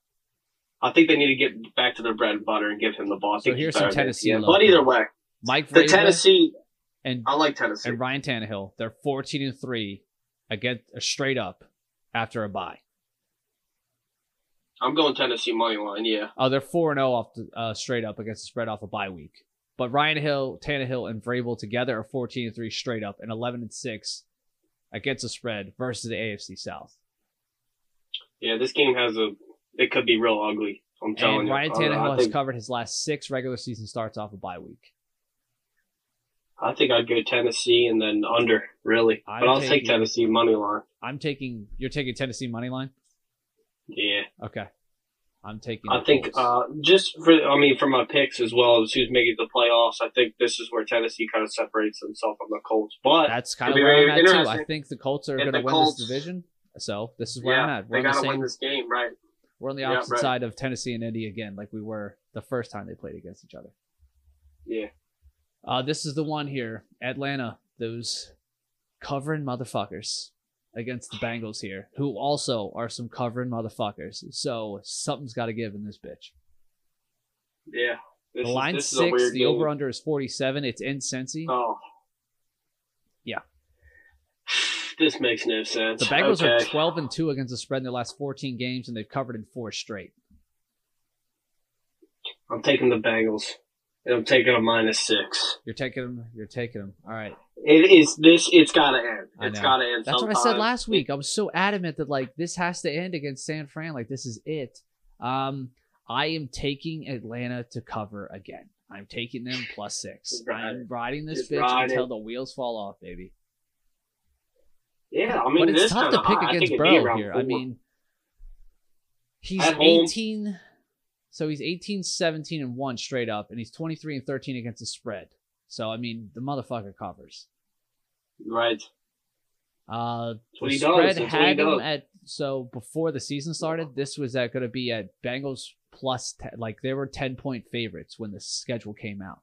I think they need to get back to their bread and butter and give him the ball. So here's some Tennessee love But either way, Mike the Vrabel Tennessee, and I like Tennessee. and Ryan Tannehill, they're 14 and three against uh, straight up after a bye. I'm going Tennessee money line. Yeah, Oh, they're four and zero off the, uh, straight up against the spread off a bye week. But Ryan Hill, Tannehill, and Vrabel together are 14 and three straight up and 11 and six against the spread versus the AFC South. yeah. This game has a. It could be real ugly. I'm telling And you. Ryan Tannehill has think, covered his last six regular season starts off a bye week. I think I'd go Tennessee and then under really, I'm but I'll taking- take Tennessee money line. I'm taking. You're taking Tennessee money line. Yeah. Okay. I'm taking. I think uh, just for I mean for my picks as well as who's making the playoffs, I think this is where Tennessee kind of separates themselves from the Colts. But that's kind of where I'm at too. I think the Colts are going to win Colts- this division. So this is where I'm at. We're they got to win this game, right? We're on the Yeah, opposite right. side of Tennessee and Indy again, like we were the first time they played against each other. Yeah. Uh, this is the one here, Atlanta. Those covering motherfuckers against the Bengals here, who also are some covering motherfuckers. So something's got to give in this bitch. Yeah. This the this is six. weird The over under is forty seven. It's in Cincy. Oh. Yeah. This makes no sense. The Bengals okay. are twelve and two against the spread in their last fourteen games, and they've covered in four straight. I'm taking the Bengals. I'm taking a minus six. You're taking them. You're taking them. All right. It is this. It's got to end. It's know. got to end. That's what I said last week. I was so adamant that like this has to end against San Fran. Like this is it. Um, I am taking Atlanta to cover again. I'm taking them plus six. I'm riding this Just bitch ride until it. the wheels fall off, baby. Yeah, I mean, but it's tough to pick high. Against Burrow here. I mean, he's At home. 18. So he's 18, 17, and 1 straight up, and he's 23 and 13 against the spread. So, I mean, the motherfucker covers. right. Uh, the spread That's what he had him at so before the season started. This was at going to be at Bengals plus ten, like they were ten point favorites when the schedule came out.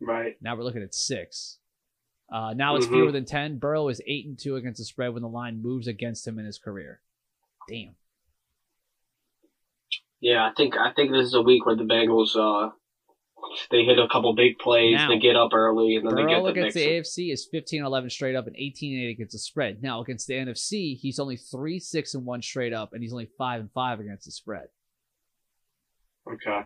Right. Now we're looking at six. Uh, now it's Mhm. fewer than ten. Burrow is eight and two against the spread when the line moves against him in his career. Damn. Yeah, I think I think this is a week where the Bengals uh they hit a couple big plays, Now, they get up early, and then they get the against next. the AFC is 15-11 straight up and 18-8 against the spread. Now against the NFC, he's only three six and one straight up, and he's only five and five against the spread. Okay.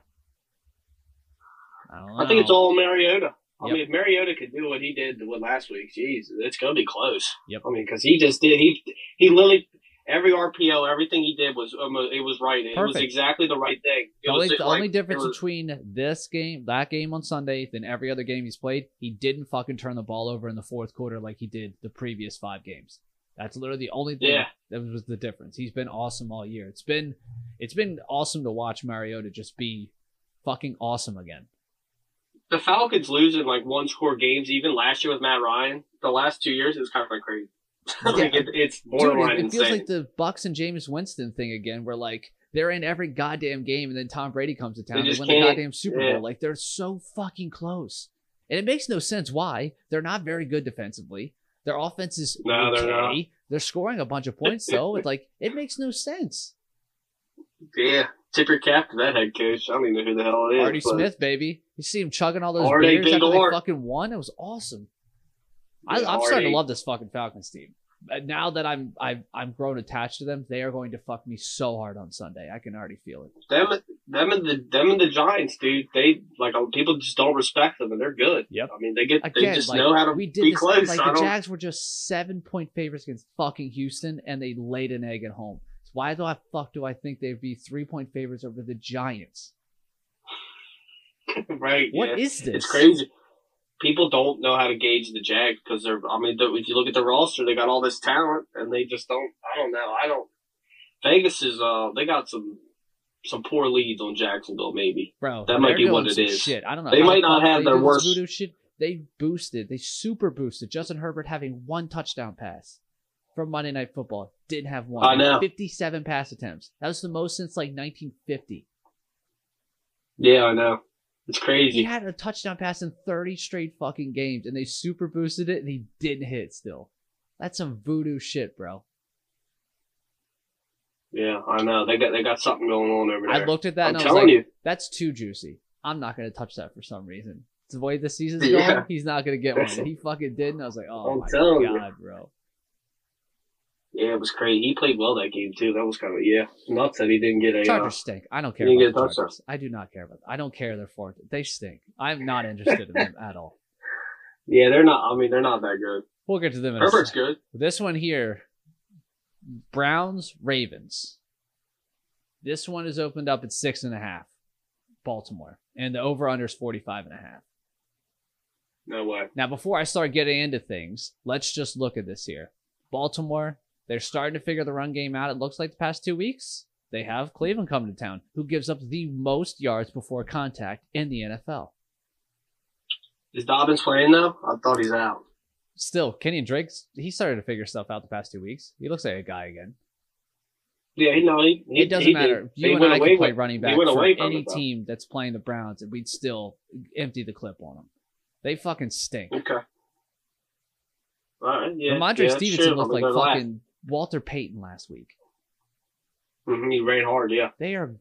I don't know. I think it's all Mariota. I Yep. mean, if Mariota could do what he did with last week, jeez, it's gonna be close. Yep. I mean, because he just did he he literally every RPO, everything he did was um, it was right. It was exactly the right thing. It The only, was the like- only difference was- between this game, that game on Sunday, than every other game he's played, he didn't fucking turn the ball over in the fourth quarter like he did the previous five games. That's literally the only thing Yeah. that was the difference. He's been awesome all year. It's been it's been awesome to watch Mariota just be fucking awesome again. the Falcons losing like one score games, even last year with Matt Ryan. The last two years, is kind of like crazy. like Yeah. it, it's Dude, it, it feels like the Bucks and Jameis Winston thing again, where like they're in every goddamn game, and then Tom Brady comes to town, just win the goddamn Super yeah. Bowl. Like they're so fucking close, and it makes no sense why they're not very good defensively. Their offense is No, they're not. okay. They're scoring a bunch of points though. It's like it makes no sense. yeah, tip your cap to that head coach. I don't even know who the hell it is. Artie Smith, baby, you see him chugging all those Artie beers after they fucking won. It was awesome. I, I'm starting to love this fucking Falcons team. Uh, Now that I'm I've I'm grown attached to them, they are going to fuck me so hard on Sunday. I can already feel it. Them, them and the them and the Giants, dude. They like uh, people just don't respect them, and they're good. Yep. I mean, they get Again, they just like, know how to we did be this. close. Like I the Jags were just seven point favorites against fucking Houston, and they laid an egg at home. So why the fuck do I think they'd be three point favorites over the Giants? right. What yeah. is this? It's crazy. People don't know how to gauge the Jags because they're. I mean, if you look at the roster, they got all this talent, and they just don't. I don't know. I don't. Vegas is. Uh, they got some some poor leads on Jacksonville. Maybe Bro, That might be what it is. Shit, I don't know. They might not have their worst- voodoo shit. They boosted. They super boosted Justin Herbert having one touchdown pass from Monday Night Football. Didn't have one. I know. Fifty-seven pass attempts. That was the most since like 1950. Yeah, I know. It's crazy. He had a touchdown pass in 30 straight fucking games, and they super boosted it, and he didn't hit still. That's some voodoo shit, bro. Yeah, I know. They got they got something going on over there. I looked at that I'm and I was like, you. that's too juicy. I'm not going to touch that for some reason. It's the way the season's Yeah. going, he's not going to get one. He fucking did, and I was like, oh I'm my telling you. god, bro. Yeah, it was crazy. He played well that game too. That was kind of yeah. Nuts that he didn't get a. Uh, stink. I don't care about get touchdown. Chargers. I do not care about. I don't care. They're fourth. They stink. I'm not interested in them at all. yeah, they're not. I mean, they're not that good. We'll get to them in a Herbert's good. This one here, Browns Ravens. This one is opened up at six and a half, Baltimore, and the over under is 45 and a half. No way. Now, before I start getting into things, let's just look at this here. Baltimore, they're starting to figure the run game out. It looks like the past two weeks. They have Cleveland coming to town, who gives up the most yards before contact in the NFL. Is Dobbins playing now? I thought he's out. Still, Kenny Drake's he started to figure stuff out the past two weeks. He looks like a guy again. Yeah, he no. He, It doesn't he matter. Did. You and I could play with- running back for any it, team that's playing the Browns, and we'd still empty the clip on them. They fucking stink. Okay. All right. Yeah. Rhamondre yeah, Stevenson looked like fucking Walter Payton last week. Mhm, He ran hard. Yeah. They are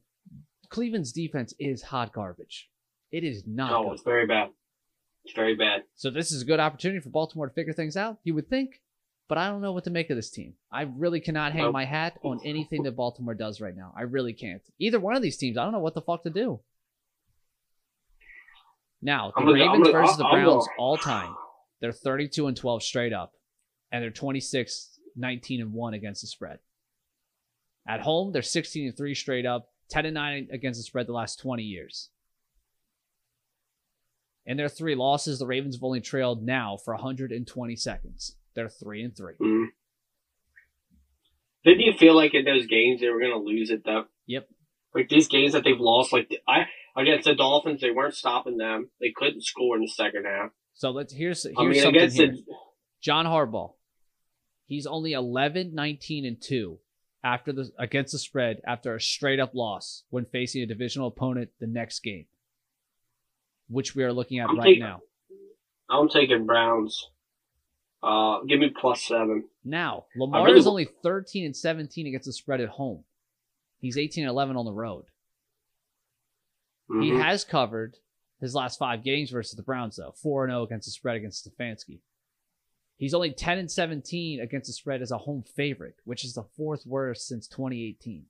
Cleveland's defense is hot garbage. It is not Oh, good. it's very bad. It's very bad. So this is a good opportunity for Baltimore to figure things out. You would think, but I don't know what to make of this team. I really cannot hang Nope. my hat on anything that Baltimore does right now. I really can't. Either one of these teams, I don't know what the fuck to do. Now, the gonna- Ravens gonna- versus the Browns all time. They're 32 and 12 straight up, and they're 26 19 and 1 against the spread. At home, they're 16 and 3 straight up, 10 and 9 against the spread the last 20 years. In their three losses, the Ravens have only trailed now for 120 seconds. They're 3 and 3. Mhm. Didn't you feel like in those games they were going to lose it though? Yep. Like these games that they've lost, like I against the Dolphins, they weren't stopping them. They couldn't score in the second half. So let's here's here's I mean, something against here. the John Harbaugh. He's only 11, 19 and 2 after the against the spread after a straight up loss when facing a divisional opponent the next game. Which we are looking at I'm right taking- now. I'm taking Browns. Uh, give me plus seven. Now, Lamar really is w- only 13 and 17 against the spread at home. He's 18 and 11 on the road. He Mhm. has covered his last five games versus the Browns, though. 4 0 against the spread against Stefanski. He's only 10 and 17 against the spread as a home favorite, which is the fourth worst since 2018.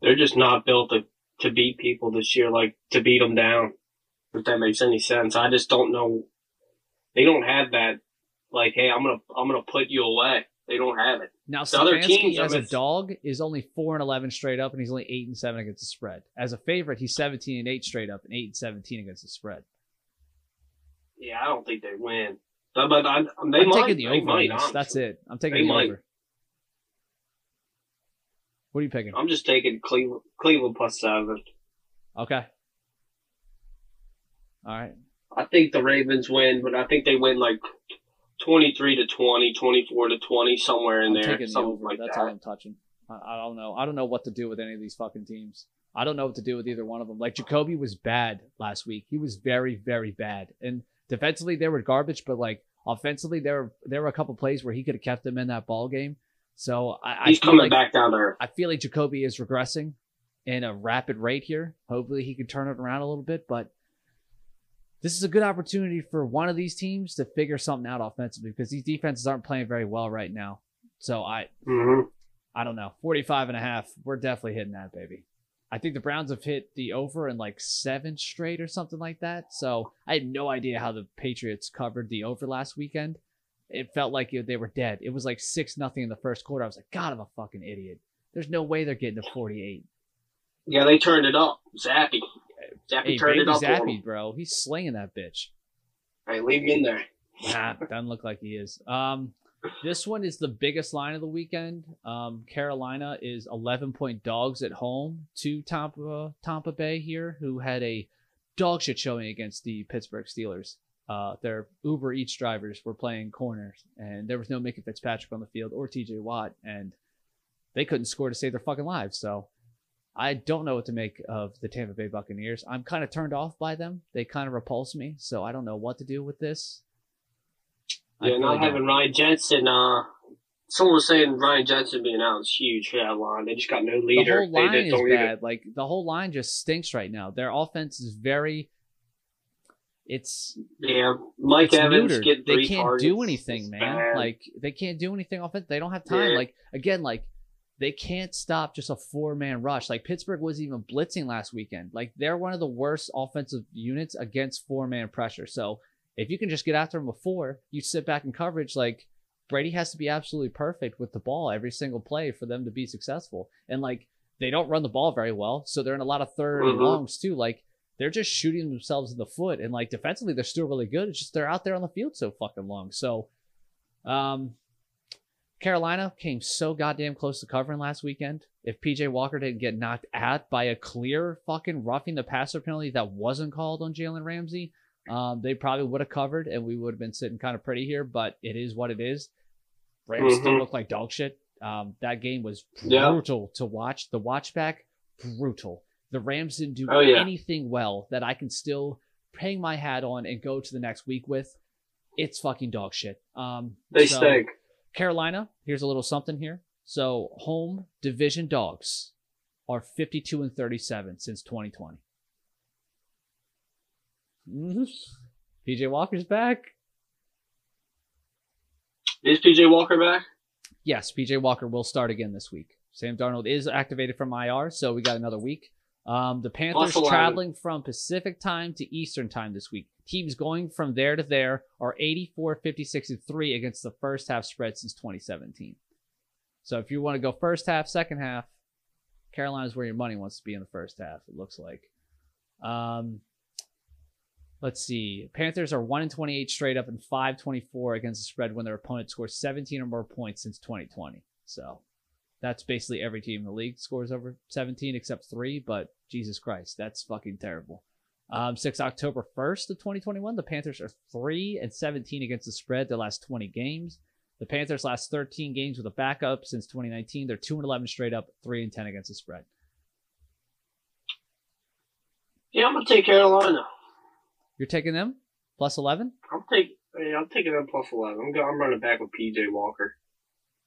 They're just not built to to beat people this year, like to beat them down. If that makes any sense, I just don't know. They don't have that. Like, hey, I'm gonna I'm gonna put you away. They don't have it. Now, The other teams, I as mean, a dog is only 4 and 11 straight up, and he's only 8 and 7 against the spread. As a favorite, he's 17 and 8 straight up and 8 and 17 against the spread. Yeah, I don't think they win. But, but I, they I'm might. taking the over might, this. honestly. That's it. I'm taking They the might. over. What are you picking? I'm just taking Cleveland, Cleveland plus seven. Okay. All right. I think the Ravens win, but I think they win like 23 to 20, 24 to 20, somewhere in I'm there. taking the over. like That's that. all I'm touching. I, I don't know. I don't know what to do with any of these fucking teams. I don't know what to do with either one of them. Like Jacoby was bad last week. He was very, very bad. And defensively, they were garbage. But like offensively, there were there were a couple plays where he could have kept them in that ball game. So I, I He's feel coming like back down earth. I feel like Jacoby is regressing in a rapid rate here. Hopefully, he can turn it around a little bit. But this is a good opportunity for one of these teams to figure something out offensively because these defenses aren't playing very well right now. So I, hmm I don't know. 45 and a half. We're definitely hitting that, baby. I think the Browns have hit the over in like seven straight or something like that. So I had no idea how the Patriots covered the over last weekend. It felt like they were dead. It was like six nothing in the first quarter. I was like, God, I'm a fucking idiot. There's no way they're getting to 48. Yeah, they turned it up. Zappe. Zappe Hey, turned it up. Zappe, bro, he's slinging that bitch. Hey, leave me in there. Nah, doesn't look like he is. Um, this one is the biggest line of the weekend. Um, Carolina is 11 point dogs at home to Tampa Tampa Bay here, who had a dog shit showing against the Pittsburgh Steelers. Uh, their Uber Eats drivers were playing corners, and there was no Minkah Fitzpatrick on the field or T.J. Watt, and they couldn't score to save their fucking lives. So I don't know what to make of the Tampa Bay Buccaneers. I'm kind of turned off by them. They kind of repulse me, so I don't know what to do with this. Yeah, not don't. having Ryan Jensen. Uh, someone was saying Ryan Jensen being out is huge for that line. They just got no leader. the whole line they is just don't even- bad. Like the whole line just stinks right now. Their offense is very. It's Yeah, Mike it's Evans neutered. get They can't targets. do anything, It's man. bad. Like they can't do anything offense. They don't have time. Yeah. Like again, like they can't stop just a four man rush. Like Pittsburgh was even blitzing last weekend. Like they're one of the worst offensive units against four man pressure. So if you can just get after them before you sit back in coverage, like Brady has to be absolutely perfect with the ball every single play for them to be successful. And like they don't run the ball very well, so they're in a lot of 3rd and Mhm. longs too. Like they're just shooting themselves in the foot, and like defensively they're still really good. It's just they're out there on the field so fucking long. So, um, Carolina came so goddamn close to covering last weekend. If PJ Walker didn't get knocked out by a clear fucking roughing the passer penalty that wasn't called on Jalen Ramsey, um, they probably would have covered, and we would have been sitting kind of pretty here. But it is what it is. Rams still Mhm. look like dog shit. Um, that game was Yeah. brutal to watch. The watch back, brutal. The Rams didn't do Oh, yeah. anything well that I can still hang my hat on and go to the next week with. It's fucking dog shit. Um, They so- stink. Carolina, here's a little something here. So home division dogs are 52 and 37 since 2020. Mhm. PJ Walker's back. Is PJ Walker back? Yes, PJ Walker will start again this week. Sam Darnold is activated from IR, so we got another week. Um, the Panthers 11. traveling from Pacific time to Eastern time this week. Teams going from there to there are 84, 56, and 3 against the first half spread since 2017. So if you want to go first half, second half, Carolina's where your money wants to be in the first half, it looks like. Um, let's see. Panthers are 1 and 28 straight up and 5 24 against the spread when their opponent scores 17 or more points since 2020. So that's basically every team in the league scores over 17 except three, but Jesus Christ, that's fucking terrible. Um, since October 1st of 2021, the Panthers are 3 and 17 against the spread their last 20 games. The Panthers' last 13 games with a backup since 2019, they're 2 and 11 straight up, 3 and 10 against the spread. Yeah, I'm gonna take Carolina. You're taking them plus 11? I'm. Yeah, I'm taking them plus eleven. I'm, going, I'm running back with PJ Walker.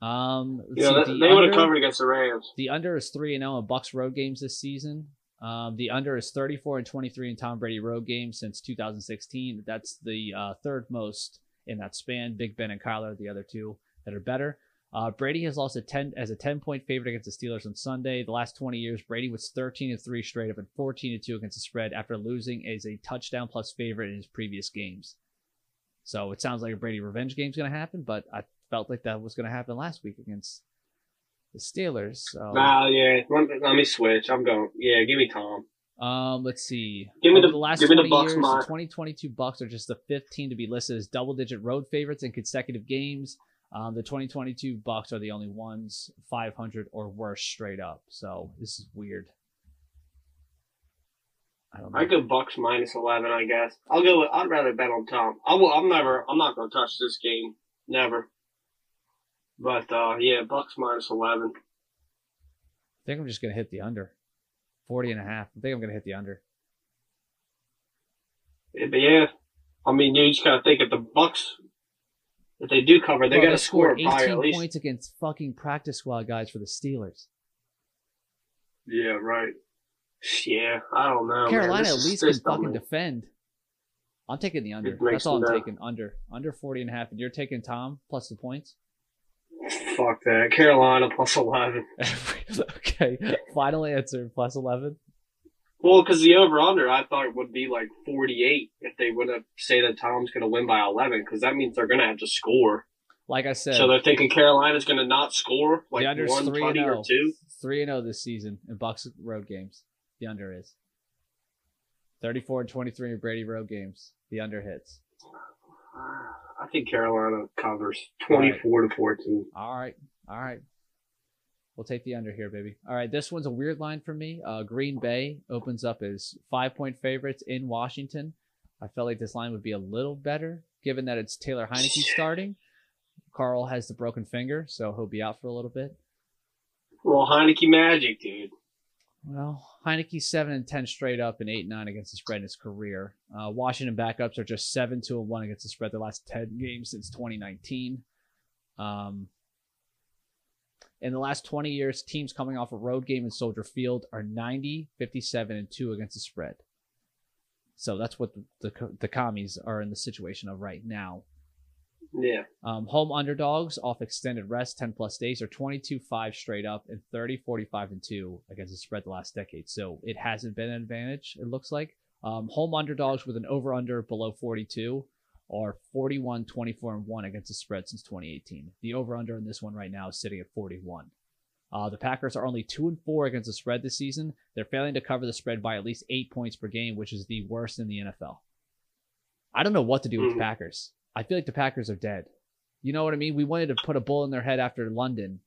Um, Yeah, see, that, the they would have covered against the Rams. The under is 3 and 0 in Bucks road games this season. Um, the under is 34 and 23 in Tom Brady road games since 2016. That's the uh, third most in that span. Big Ben and Kyler are the other two that are better. Uh, Brady has lost a 10 as a 10 point favorite against the Steelers on Sunday. The last 20 years, Brady was 13 and 3 straight up and 14 and 2 against the spread after losing as a touchdown plus favorite in his previous games. So it sounds like a Brady revenge game is going to happen, but I felt like that was going to happen last week against the Steelers. So. Yeah. Let, let me switch. I'm going. Yeah, give me Tom. Um, let's see. Give me the- the last give me the Bucks, years, Mark. the 2022 Bucks are just the 15 to be listed as double-digit road favorites in consecutive games. Um, the 2022 Bucks are the only ones 500 or worse straight up. So this is weird. I don't know. I go Bucks minus eleven. I guess I'll go. With, I'd rather bet on Tom. I will. I'm never. I'm not going to touch this game. Never. But uh yeah, Bucks minus eleven. I think I'm just gonna hit the under, 40 and a half. I think I'm gonna hit the under. Yeah, but yeah, I mean, you just gotta think if the Bucks, if they do cover, they Bro, gotta score scored by 18 at least. points against fucking practice squad guys for the Steelers. Yeah, right. Yeah, I don't know. Carolina This at least can fucking man. defend. I'm taking the under. That's all I'm me taking. Under. Under 40 and a half. And you're taking Tom plus the points? Fuck that. Carolina plus eleven. okay. Final answer plus 11. Well, because the over under I thought would be like forty eight if they would have say that Tom's gonna win by eleven because that means they're gonna have to score. Like I said, So they're thinking Carolina's gonna not score like the under's one 3 twenty and or 0. two. 3 and 0 this season in Bucks road games. The under is 34 and 23 in Brady Road games. The under hits. I think Carolina covers twenty-four to fourteen. All right. All right. We'll take the under here, baby. All right. This one's a weird line for me. Uh, Green Bay opens up as five point favorites in Washington. I felt like this line would be a little better given that it's Taylor Heinicke starting. Carl has the broken finger, so he'll be out for a little bit. Well, Heinicke magic, dude. Well, Heinicke's seven and ten straight up and eight and nine against the spread in his career. Uh, Washington backups are just seven two and one against the spread the last ten games since 2019. Um, in the last 20 years, teams coming off a road game in Soldier Field are 90, 57, and 2 against the spread. So that's what the, the, the commies are in the situation of right now. Yeah. Um, home underdogs off extended rest, 10 plus days, are 22 5 straight up and 30 45 and 2 against the spread the last decade. So it hasn't been an advantage, it looks like. Um, home underdogs with an over under below 42 are 41 24 and 1 against the spread since 2018. The over under in this one right now is sitting at 41. Uh, the Packers are only 2 and 4 against the spread this season. They're failing to cover the spread by at least 8 points per game, which is the worst in the NFL. I don't know what to do with the Mhm. Packers. I feel like the Packers are dead. You know what I mean? We wanted to put a bull in their head after London,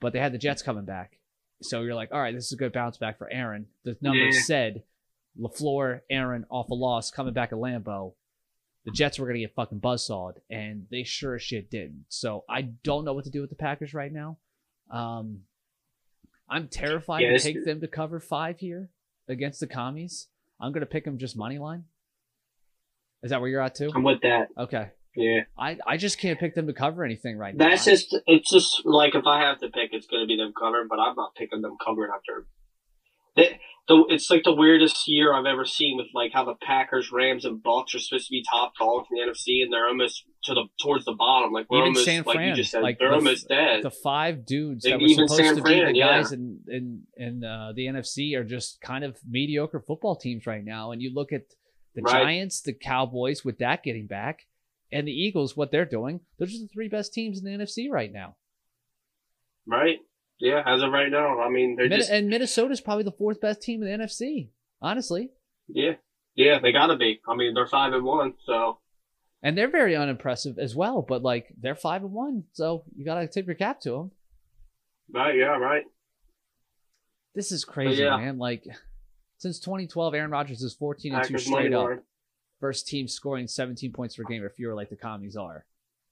but they had the Jets coming back. So you're like, all right, this is a good bounce back for Aaron. The numbers Yeah. said LaFleur, Aaron off a loss, coming back at Lambeau. The Jets were going to get fucking buzzsawed, and they sure as shit didn't. So I don't know what to do with the Packers right now. Um, I'm terrified Yeah, to take them to cover five here against the commies. I'm going to pick them just money line. Is that where you're at too? I'm with that. Okay. Yeah. I, I just can't pick them to cover anything right now. That's just it's just like if I have to pick, it's gonna be them covering, but I'm not picking them covering after. They, the, it's like the weirdest year I've ever seen with like how the Packers, Rams, and Bucks are supposed to be top dogs in the NFC, and they're almost to the towards the bottom. Like we're Even almost San like you Fran, just said, like they're the- almost dead. the five dudes Like, that were supposed San to Fran, be the yeah. guys in in in uh, the NFC are just kind of mediocre football teams right now. And you look at the Right. Giants, the Cowboys, with that getting back, and the Eagles, what they're doing. Those are the three best teams in the NFC right now. right? Yeah, as of right now, I mean they're Min- just and Minnesota's probably the fourth best team in the NFC. Honestly, yeah, yeah, they gotta be. I mean they're five and one, so and they're very unimpressive as well. But like they're five and one, so you gotta tip your cap to them. right, yeah, right. This is crazy, yeah. man. Like since 2012, Aaron Rodgers is 14 and two Packers straight up. First team scoring 17 points per game or fewer, like the commies are.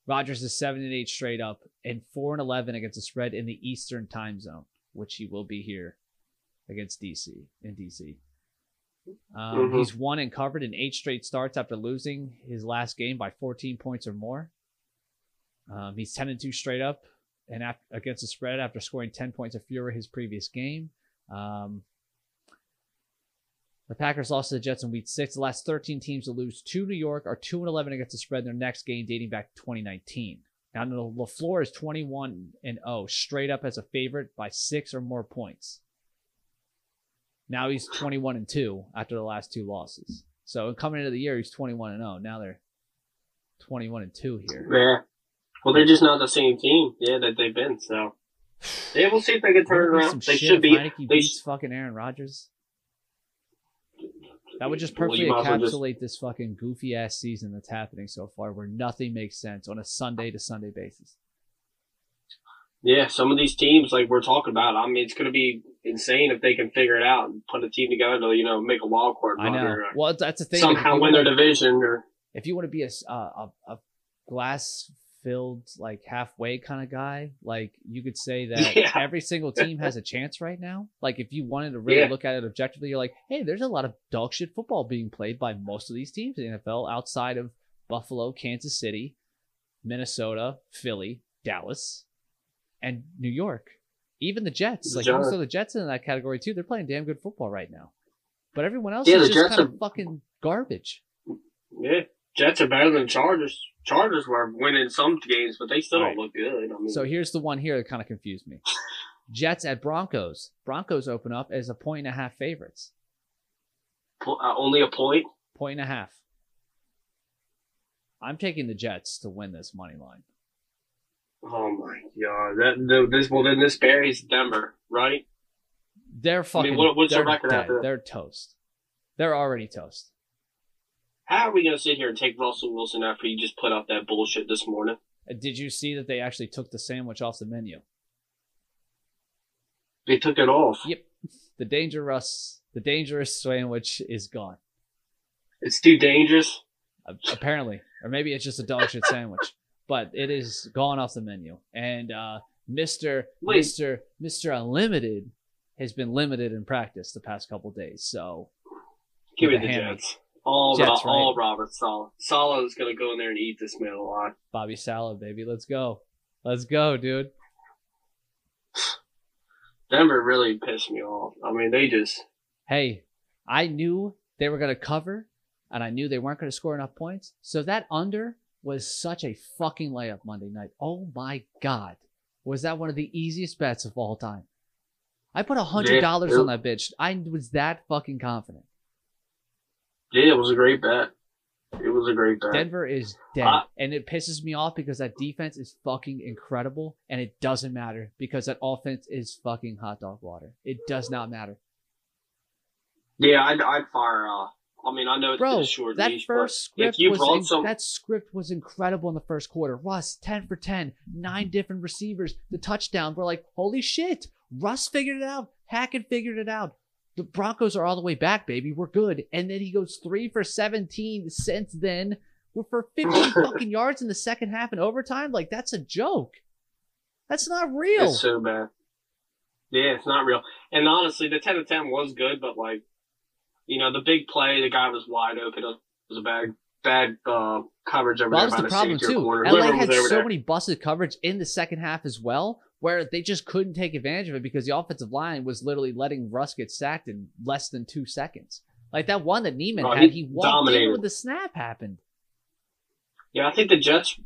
Rodgers is seven and eight straight up, and four and 11 against the spread in the Eastern Time Zone, which he will be here against DC in DC. Um, Mhm. He's won and covered in eight straight starts after losing his last game by 14 points or more. Um, he's 10 and two straight up and against the spread after scoring 10 points or fewer his previous game. Um, the Packers lost to the Jets in Week Six. The last 13 teams to lose to New York are two and 11 against the spread in their next game, dating back to 2019. Now, Lafleur is 21 and 0, straight up as a favorite by six or more points. Now he's 21 and 2 after the last two losses. So coming into the year, he's 21 and 0. Now they're 21 and 2 here. Yeah. Well, they're just not the same team, yeah, that they've been. So, yeah, we'll see if they can turn it Wouldn't it be around. They should be. They beats fucking Aaron Rodgers. That would just perfectly you might as well just- encapsulate this fucking goofy ass season that's happening so far, where nothing makes sense on a Sunday to Sunday basis. Yeah, some of these teams, like we're talking about, I mean, it's going to be insane if they can figure it out and put a team together to, you know, make a wild card I know. or uh, Well, that's the thing. somehow win their division or if you want to be uh, a a glass filled like halfway kind of guy like you could say that Yeah. every single team has a chance right now like if you wanted to really Yeah. look at it objectively you're like hey there's a lot of dog shit football being played by most of these teams in the nfl outside of buffalo kansas city minnesota philly dallas and new york even the jets The like you can Giants. throw the jets in that category too they're playing damn good football right now but everyone else Yeah, is just Jets kind of fucking garbage yeah, Jets are better than Chargers. Chargers were winning some games, but they still Right. don't look good. I mean, So here's the one here that kind of confused me. Jets at Broncos. Broncos open up as a point and a half favorites. po- uh, only a point. Point and a half. I'm taking the Jets to win this money line. Oh my god, that the, this well then this buries Denver, right? They're fucking. what- what's their record dead. after that? They're toast. They're already toast. How are we going to sit here and take Russell Wilson after he just put out that bullshit this morning? Did you see that they actually took the sandwich off the menu? They took it off. Yep. The dangerous, the dangerous sandwich is gone. It's too dangerous. Apparently, or maybe it's just a dog shit sandwich, but it is gone off the menu. And uh, Mister Mister Mister Unlimited has been limited in practice the past couple days. So Give me the the. Jets. All, Jets, Ro- all Robert Saleh. Saleh is going to go in there and eat this man alive. Bobby Salad, baby, let's go, let's go, dude. Denver really pissed me off. I mean, they just. Hey, I knew they were going to cover, and I knew they weren't going to score enough points. So that under was such a fucking layup Monday night. Oh my god, was that one of the easiest bets of all time? I put a hundred dollars Yeah, on that bitch. I was that fucking confident. Yeah, it was a great bet. It was a great bet. Denver is dead, Uh, and it pisses me off because that defense is fucking incredible, and it doesn't matter because that offense is fucking hot dog water. It does not matter. Yeah, I'd, I'd fire. Uh, I mean, I know it's Bro, a short that first script was in- some, that script was incredible in the first quarter. Russ, ten for 10, nine different receivers. The touchdown, we're like, holy shit! Russ figured it out. Hackett figured it out. The Broncos are all the way back, baby. We're good. And then he goes three for seventeen. Since then, we're for fifty fucking yards in the second half and overtime. Like that's a joke. That's not real. it's so bad. Yeah, it's not real. And honestly, the ten to ten was good, but like, you know, the big play, the guy was wide open. It was a bad, bad uh, coverage over Well, there that was by the problem too. LA had so there. many busted coverage in the second half as well, where they just couldn't take advantage of it because the offensive line was literally letting Russ get sacked in less than two seconds. Like that one that Neiman Oh, had, he he walked in dominated. when the snap happened. Yeah, I think the Jets,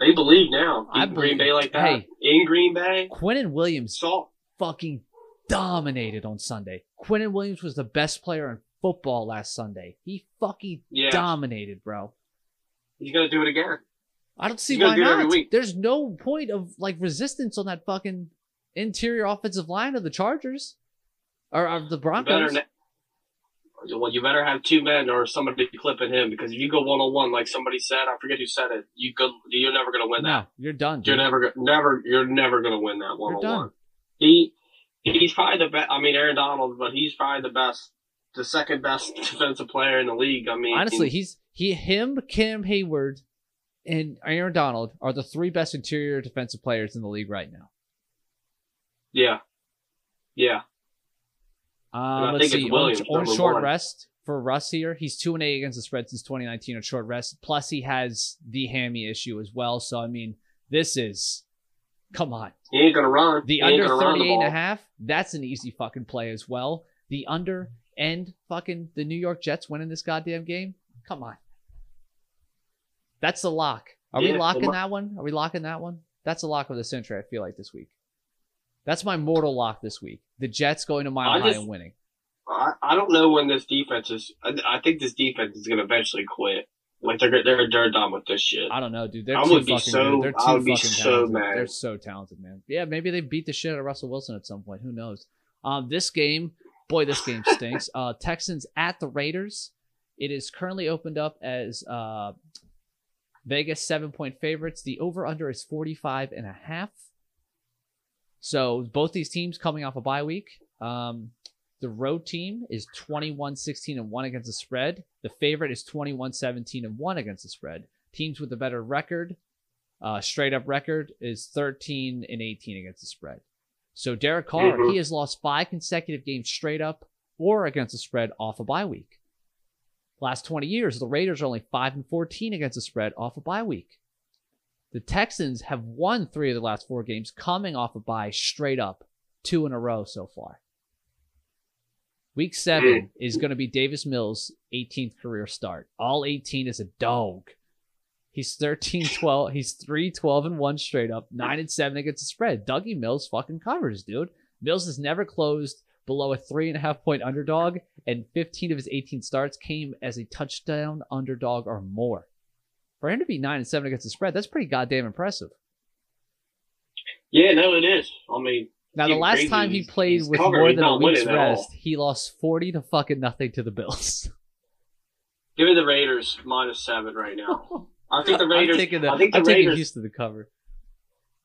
they believe now. I Beating Green believe- Bay like that hey. in Green Bay. Quinnen Williams fucking dominated on Sunday. Quinnen Williams was the best player in football last Sunday. He fucking Yeah. dominated, bro. he's gonna do it again. I don't see why not. There's no point of like resistance on that fucking interior offensive line of the Chargers or of the You Broncos. ne- well, you better have two men or somebody clipping him because if you go one on one, like somebody said, I forget who said it. You go, you're never gonna win that. You're done. You're never, never, you're never gonna win that one on one. He, he's probably the best. I mean, Aaron Donald, but he's probably the best, the second best defensive player in the league. I mean, Honestly, he's he, him, Cam Heyward, and Aaron Donald are the three best interior defensive players in the league right now. yeah, yeah. Um, let's see. Williams, on, on short one. rest for Russ here, he's two and eight against the spread since 2019 on short rest. Plus, he has the hammy issue as well. So, I mean, this is come on. He ain't gonna run. The He under gonna run the 38 and a half, that's an easy fucking play as well. The under and fucking the New York Jets winning this goddamn game. Come on. That's the lock. Are Yeah, we locking well, that one? Are we locking that one? That's a lock of the century, I feel like, this week. That's my mortal lock this week. The Jets going to Mile I High just- and winning. I, I don't know when this defense is. I, I think this defense is gonna eventually quit. Like they're they're they're done with this shit. I don't know, dude. They're I too would be fucking so- good. They're too I would be so talented. mad. They're so talented, man. Yeah, maybe they beat the shit out of Russell Wilson at some point. Who knows? Um, this game, boy, this game stinks. uh, Texans at the Raiders. It is currently opened up as uh, Vegas seven point favorites. The over under is 45 and a half. So both these teams coming off a bye week. Um, the road team is 21 16 and 1 against the spread. The favorite is 21 17 and 1 against the spread. Teams with a better record, uh, straight up record, is 13 and 18 against the spread. So Derek Carr, Mhm. he has lost five consecutive games straight up or against the spread off a bye week. Last 20 years, the Raiders are only 5 and 14 against the spread off a bye week. The Texans have won three of the last four games coming off a bye straight up, two in a row so far. Week seven is going to be Davis Mills' 18th career start. All 18 is a dog. He's 13 12. He's 3 12 and 1 straight up, 9 and 7 against the spread. Dougie Mills fucking covers, dude. Mills has never closed below a three and a half point underdog, and 15 of his 18 starts came as a touchdown underdog or more. For him to be 9 and 7 against the spread, that's pretty goddamn impressive. Yeah, no, it is. I mean, Now the last crazy time he played he's with covered, more he's than a week's winning at all. rest, he lost forty to fucking nothing to the Bills. Give me the Raiders minus seven right now. I think the Raiders. I'm taking the, I think the I'm taking Raiders. Houston to cover.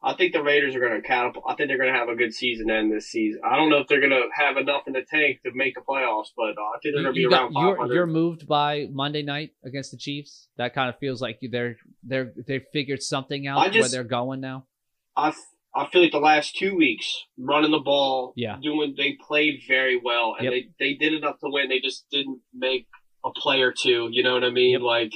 I think the Raiders are going to catapult. I think they're going to have a good season end this season. I don't know if they're going to have enough in the tank to make the playoffs, but uh, I think they're going to be got- around you're, 500. you're moved by Monday night against the Chiefs. That kind of feels like they're they're they figured something out I where they're going now. I I feel like the last two weeks running the ball, Yeah. doing they played very well, and Yep. they they did enough to win. They just didn't make a play or two. You know what I mean? Yep. Like.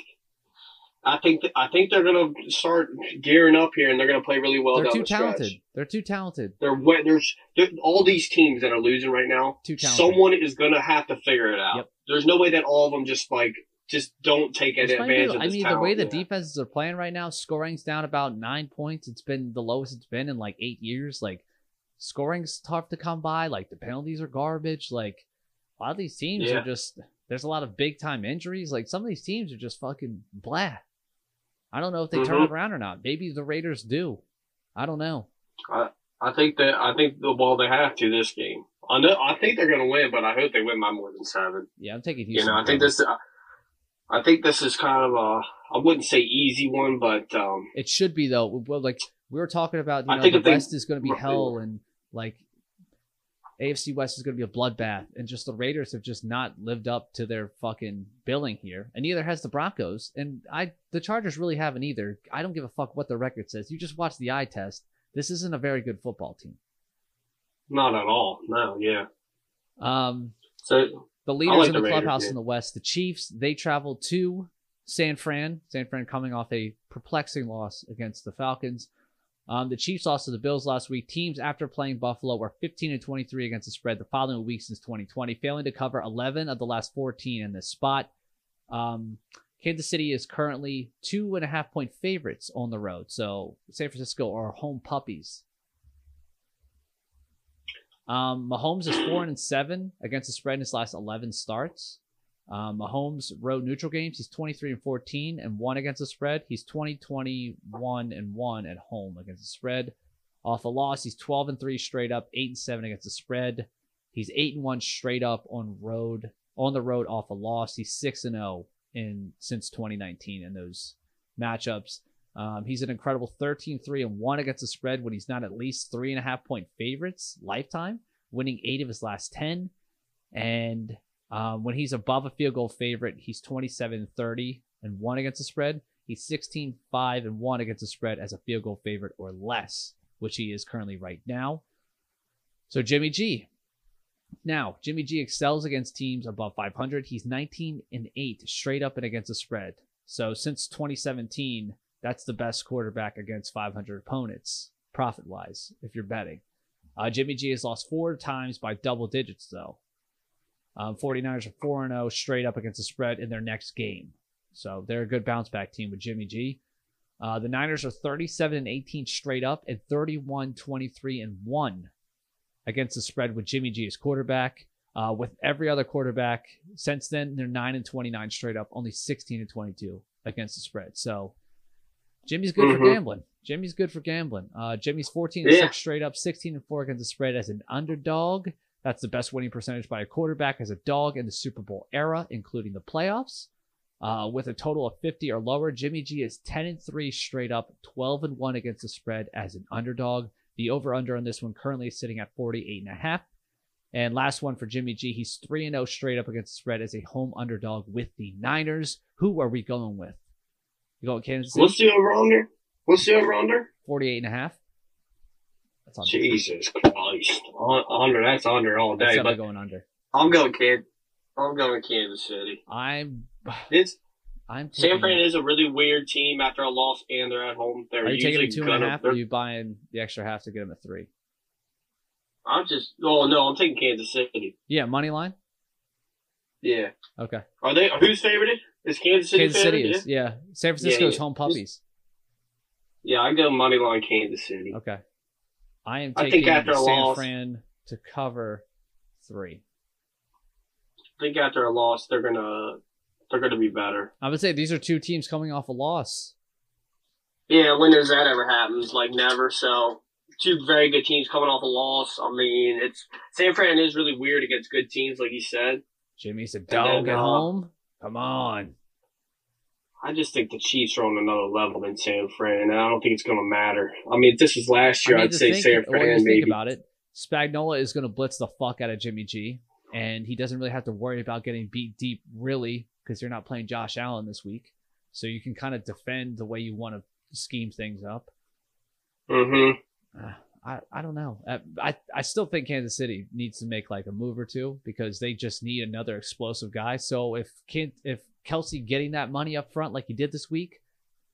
I think th- I think they're gonna start gearing up here, and they're gonna play really well they're too the talented. They're too talented. They're, we- there's there, all these teams that are losing right now. Too talented. Someone is gonna have to figure it out. Yep. There's no way that all of them just like just don't take fine advantage I mean, the way the Yeah. defenses are playing right now, scoring's down about nine points. It's been the lowest it's been in like eight years. Like, scoring's tough to come by. Like, the penalties are garbage. Like, a lot of these teams Yeah. are just, there's a lot of big time injuries. Like, some of these teams are just fucking blah. I don't know if they turn Mhm. it around or not. Maybe the Raiders do. I don't know. I I think that I think the well they have to this game. I know I think they're gonna win, but I hope they win by more than seven. Yeah, I'm taking You know, I think this. I think this is kind of a I wouldn't say easy one, but um, It should be though. Well, like we were talking about, you I know, the if they- West is going to be hell, and like AFC West is going to be a bloodbath, and just the Raiders have just not lived up to their fucking billing here, and neither has the Broncos, and I the Chargers really haven't either. I don't give a fuck what the record says. You just watch the eye test. This isn't a very good football team. not at all. No, yeah. Um, So the leaders like in the the Raiders, clubhouse yeah. in the West, the Chiefs, they traveled to San Fran. San Fran coming off a perplexing loss against the Falcons. Um, the Chiefs lost to the Bills last week. Teams after playing Buffalo were 15 and 23 against the spread the following week since 2020, failing to cover 11 of the last 14 in this spot. Um, Kansas City is currently two and a half point favorites on the road. So San Francisco are home puppies. Um, Mahomes is four and seven against the spread in his last 11 starts. Um, Mahomes road neutral games. He's 23 and 14 and one against the spread. He's 20, 21 and one at home against the spread. Off a loss, he's 12 and three straight up, eight and seven against the spread. He's eight and one straight up on road on the road off a loss. He's six and zero in since 2019 in those matchups. Um, he's an incredible 13 3 and 1 against the spread when he's not at least three and a half point favorites lifetime, winning eight of his last 10. And um, when he's above a field goal favorite, he's 27 30 and 1 against the spread. He's 16 5 and 1 against the spread as a field goal favorite or less, which he is currently right now. So, Jimmy G. Now, Jimmy G excels against teams above 500. He's 19 and 8 straight up and against the spread. So, since 2017, that's the best quarterback against 500 opponents, profit wise, if you're betting. Uh, Jimmy G has lost four times by double digits, though. Um, 49ers are 4 0 straight up against the spread in their next game. So they're a good bounce back team with Jimmy G. Uh, the Niners are 37 and 18 straight up and 31 23 and 1 against the spread with Jimmy G as quarterback. Uh, with every other quarterback since then, they're 9 and 29 straight up, only 16 and 22 against the spread. So Jimmy's good for Mhm. gambling. Jimmy's good for gambling. Uh, Jimmy's 14 and Yeah. 6 straight up, 16 and 4 against the spread as an underdog. That's the best winning percentage by a quarterback as a dog in the Super Bowl era, including the playoffs. Uh, with a total of 50 or lower, Jimmy G is 10 and 3 straight up, 12 and 1 against the spread as an underdog. The over under on this one currently is sitting at 48 and a half. And last one for Jimmy G, he's 3 and 0 straight up against the spread as a home underdog with the Niners. Who are we going with? You going Kansas City? what's the over under? What's the over under? 48 and a half. That's on. Jesus Christ, under that's under all day. definitely But going under. I'm going Kansas. I'm going Kansas City. I'm It's I'm San taking, Fran is a really weird team after a loss, and they're at home. They're Are you taking usually him two and a gonna- half, or they're- you buying the extra half to get them a three? I'm just. Oh no, I'm taking Kansas City. Yeah, money line. Yeah. Okay. Are they? Who's favored? Is Kansas City Kansas City is yeah. San Francisco's yeah. home puppies. Yeah, I go money line Kansas City. Okay. I am I taking think after a San loss- Fran to cover three. I think after a loss, they're gonna they're gonna be better. I would say these are two teams coming off a loss. Yeah, when does that ever happen? Like never. So two very good teams coming off a loss. I mean, it's San Fran is really weird against good teams, like you said. Jimmy's a dog then, at uh, home. Come on. I just think the Chiefs are on another level than San Fran, and I don't think it's going to matter. I mean, if this was last year, I I'd to say think, San Fran just think maybe. about it. Spagnuolo is going to blitz the fuck out of Jimmy G, and he doesn't really have to worry about getting beat deep, really, because you're not playing Josh Allen this week. So you can kind of defend the way you want to scheme things up. Mm-hmm. Uh, I, I don't know. I, I I still think Kansas City needs to make like a move or two because they just need another explosive guy. So if Kent, if Kelsey getting that money up front like he did this week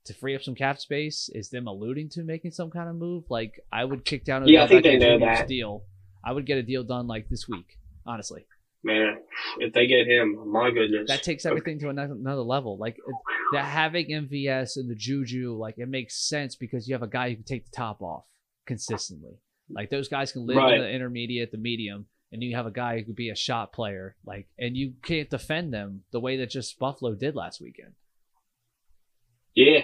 to free up some cap space is them alluding to making some kind of move, like I would kick down a Yeah, I think they know that. deal. I would get a deal done like this week, honestly. Man, if they get him, my goodness. That takes everything to another, another level. Like that having MVS and the Juju, like it makes sense because you have a guy who can take the top off consistently. Like those guys can live Right. in the intermediate, the medium, and you have a guy who could be a shot player. Like, and you can't defend them the way that just Buffalo did last weekend. yeah.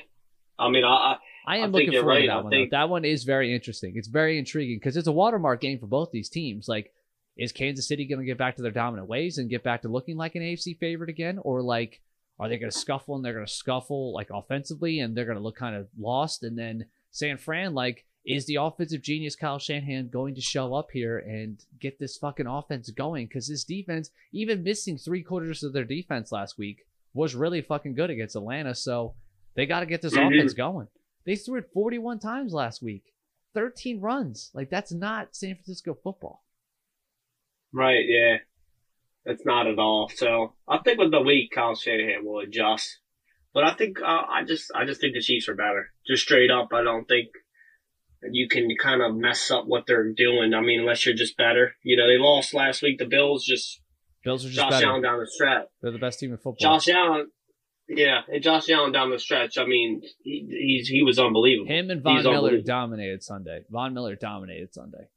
I mean, I, I I am I looking forward to that I one. think- That one is very interesting. It's very intriguing because it's a watermark game for both these teams. Like, is Kansas City going to get back to their dominant ways and get back to looking like an AFC favorite again, or like, are they going to scuffle and they're going to scuffle like offensively and they're going to look kind of lost? And then San Fran, like, is the offensive genius Kyle Shanahan going to show up here and get this fucking offense going? Because this defense, even missing three quarters of their defense last week, was really fucking good against Atlanta. So they got to get this Mhm. offense going. They threw it 41 times last week, 13 runs. Like that's not San Francisco football. right, yeah. That's not at all. So I think with the week, Kyle Shanahan will adjust. But I think uh, I just I just think the Chiefs are better. Just straight up, I don't think you can kind of mess up what they're doing. I mean, unless you're just better. You know, they lost last week. The Bills just Bills are just Josh better. Allen down the stretch. They're the best team in football. Josh Allen, yeah, and Josh Allen down the stretch. I mean, he he's, he was unbelievable. Him and Von He's Miller dominated Sunday. Von Miller dominated Sunday.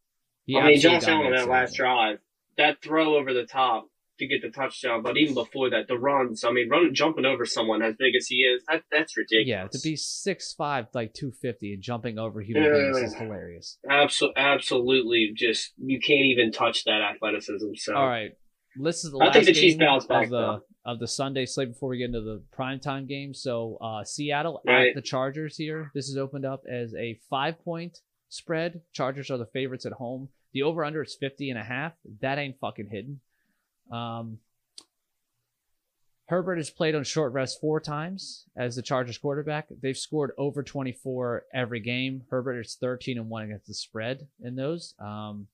He I mean, Josh Allen that last drive, that throw over the top to get the touchdown, but even before that, the runs. I mean, running, jumping over someone as big as he is, that, that's ridiculous. Yeah, to be six five, like two fifty, and jumping over human Yeah. beings is hilarious. Absol- absolutely, just you can't even touch that athleticism. So, All right, this is the I last think the Chiefs game bounce back, of the though. of the Sunday slate before we get into the primetime game. So uh, Seattle Right. at the Chargers here. This is opened up as a five point spread. Chargers are the favorites at home. The over under is 50 and a half. That ain't fucking hidden. Um, Herbert has played on short rest four times as the Chargers quarterback. They've scored over 24 every game. Herbert is 13 and 1 against the spread in those. Um,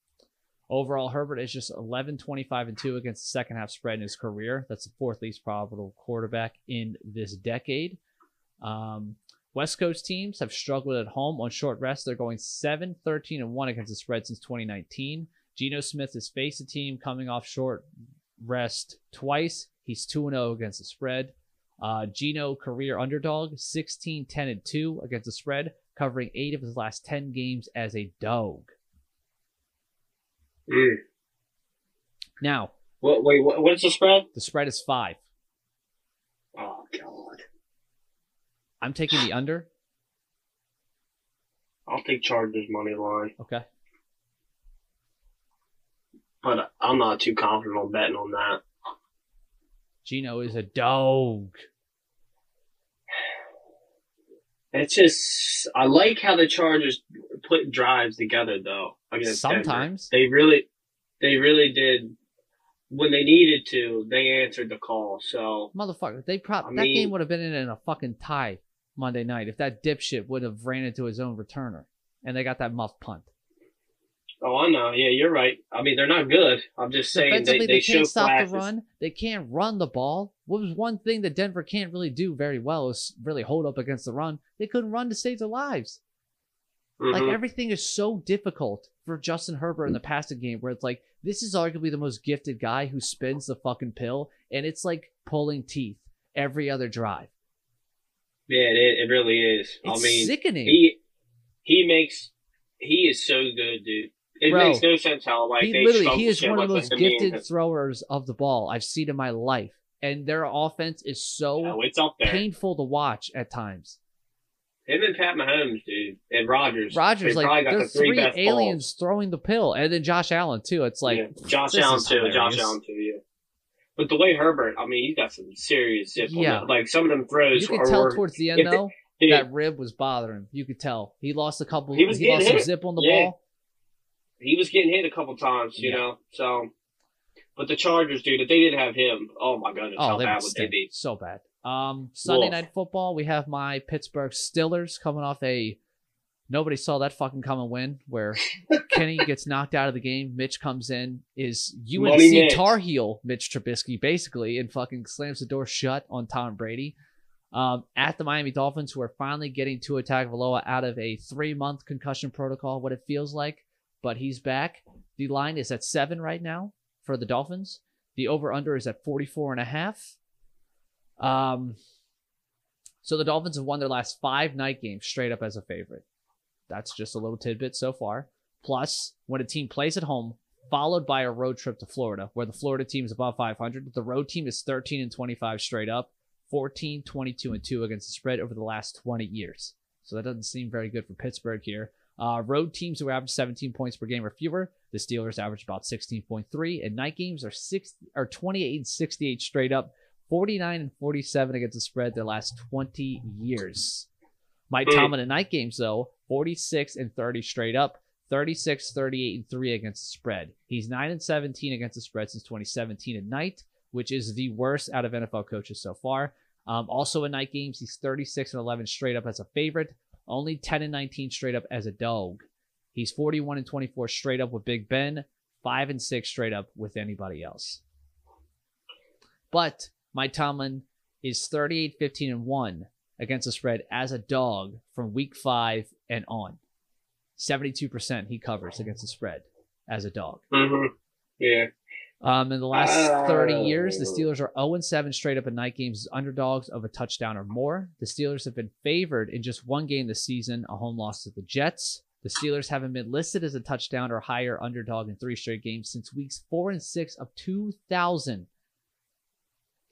overall, Herbert is just 11, 25 and 2 against the second half spread in his career. That's the fourth least probable quarterback in this decade. Um, West Coast teams have struggled at home on short rest. They're going 7, 13 and 1 against the spread since 2019. Geno Smith has faced a team coming off short rest twice. He's 2 0 against the spread. Uh, Geno, career underdog, 16, 10, and 2 against the spread, covering eight of his last 10 games as a dog. Mm. Now, What, wait, what, what's the spread? the spread is five. Oh God, I'm taking the under. I'll take Chargers money line, Okay. But I'm not too confident on betting on that. Geno is a dog. It's just I like how the Chargers put drives together though. Against Denver. Sometimes. they really, they really did when they needed to. They answered the call. So Motherfucker, they that mean- game would have been in a fucking tie Monday night if that dipshit would have ran into his own returner and they got that muff punt. Oh, I know. Yeah, you're right. I mean, they're not good. I'm just saying they, they, they, can't stop flashes. the run. They can't run the ball. What was one thing that Denver can't really do very well is really hold up against the run. They couldn't run to save their lives. Like Mhm. everything is so difficult for Justin Herbert in the passing game, where it's like this is arguably the most gifted guy who spins the fucking pill, and it's like pulling teeth every other drive. yeah, it, it really is. It's I mean, sickening. he he makes he is so good, dude. It Bro, makes no sense how like he literally he is one of the most gifted throwers of the ball I've seen in my life, and their offense is so Oh, it's up there. painful to watch at times. Him and Pat Mahomes, dude, and Rodgers. Rodgers, like there's the three, three aliens balls. throwing the pill, and then Josh Allen too. It's like Yeah. Josh Allen too. Josh. Allen too. Yeah. But the way Herbert, I mean, he's got some serious zip. Yeah. Like some of them throws you could tell were- towards the end if they- though that rib was bothering. You could tell he lost a couple. He was he lost getting some zip on the Yeah. ball. He was getting hit a couple times, you Yeah. know. So, but the Chargers, dude, if they didn't have him, oh my goodness, Oh, how they bad would they be? so bad. Um, Sunday Wolf. night football, we have my Pittsburgh Steelers coming off a nobody saw that fucking coming win where Kenny gets knocked out of the game. Mitch comes in, is UNC. Tar Heel Mitch Trubisky basically, and fucking slams the door shut on Tom Brady. Um, at the Miami Dolphins, who are finally getting Tua Tagovailoa out of a three-month concussion protocol, what it feels like, but he's back. The line is at seven right now for the Dolphins. The over/under is at 44 and a half. Um, so the Dolphins have won their last five night games straight up as a favorite. That's just a little tidbit so far. Plus, when a team plays at home, followed by a road trip to Florida, where the Florida team is above 500, the road team is 13 and 25 straight up, 14, 22 and 2 against the spread over the last 20 years. So that doesn't seem very good for Pittsburgh here. Uh, road teams who average 17 points per game or fewer. The Steelers average about 16.3, and night games are six are 28 and 68 straight up, 49 and 47 against the spread the last 20 years. Mike. Tomlin in night games though, 46 and 30 straight up, 36, 38 and 3 against the spread. He's 9 and 17 against the spread since 2017 at night, which is the worst out of NFL coaches so far. Um, also in night games, he's 36 and 11 straight up as a favorite, only 10 and 19 straight up as a dog. He's 41 and 24 straight up with Big Ben, 5 and 6 straight up with anybody else. But Mike Tomlin is 38, 15 and 1 against the spread as a dog from week 5 and on. 72% he covers against the spread as a dog. Mm-hmm. Yeah. Um, in the last 30 years, the Oh. Steelers are 0 7 straight up in night games as underdogs of a touchdown or more. The Steelers have been favored in just one game this season, a home loss to the Jets. The Steelers haven't been listed as a touchdown or higher underdog in three straight games since weeks four and six of 2000.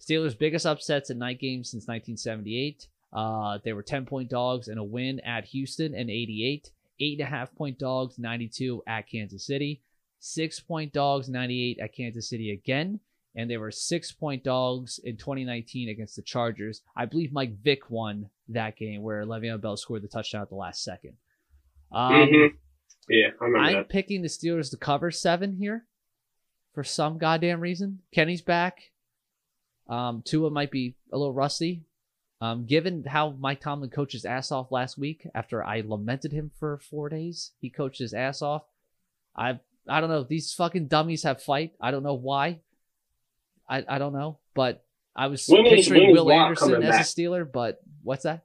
Steelers' biggest upsets in night games since 1978. Uh, they were 10 point dogs in a win at Houston in 88, 8.5 point dogs, 92 at Kansas City, 6 point dogs, 98 at Kansas City again, and they were 6 point dogs in 2019 against the Chargers. I believe Mike Vick won that game where Le'Veon Bell scored the touchdown at the last second. Um, mm-hmm. Yeah, I that. picking the Steelers to cover seven here for some goddamn reason. Kenny's back. Um, Tua might be a little rusty. Um, given how Mike Tomlin coached his ass off last week after I lamented him for four days, he coached his ass off. I I don't know. These fucking dummies have fight. I don't know why. I I don't know, but I was When picturing is Will Watt Anderson as back? a Steeler, but what's that?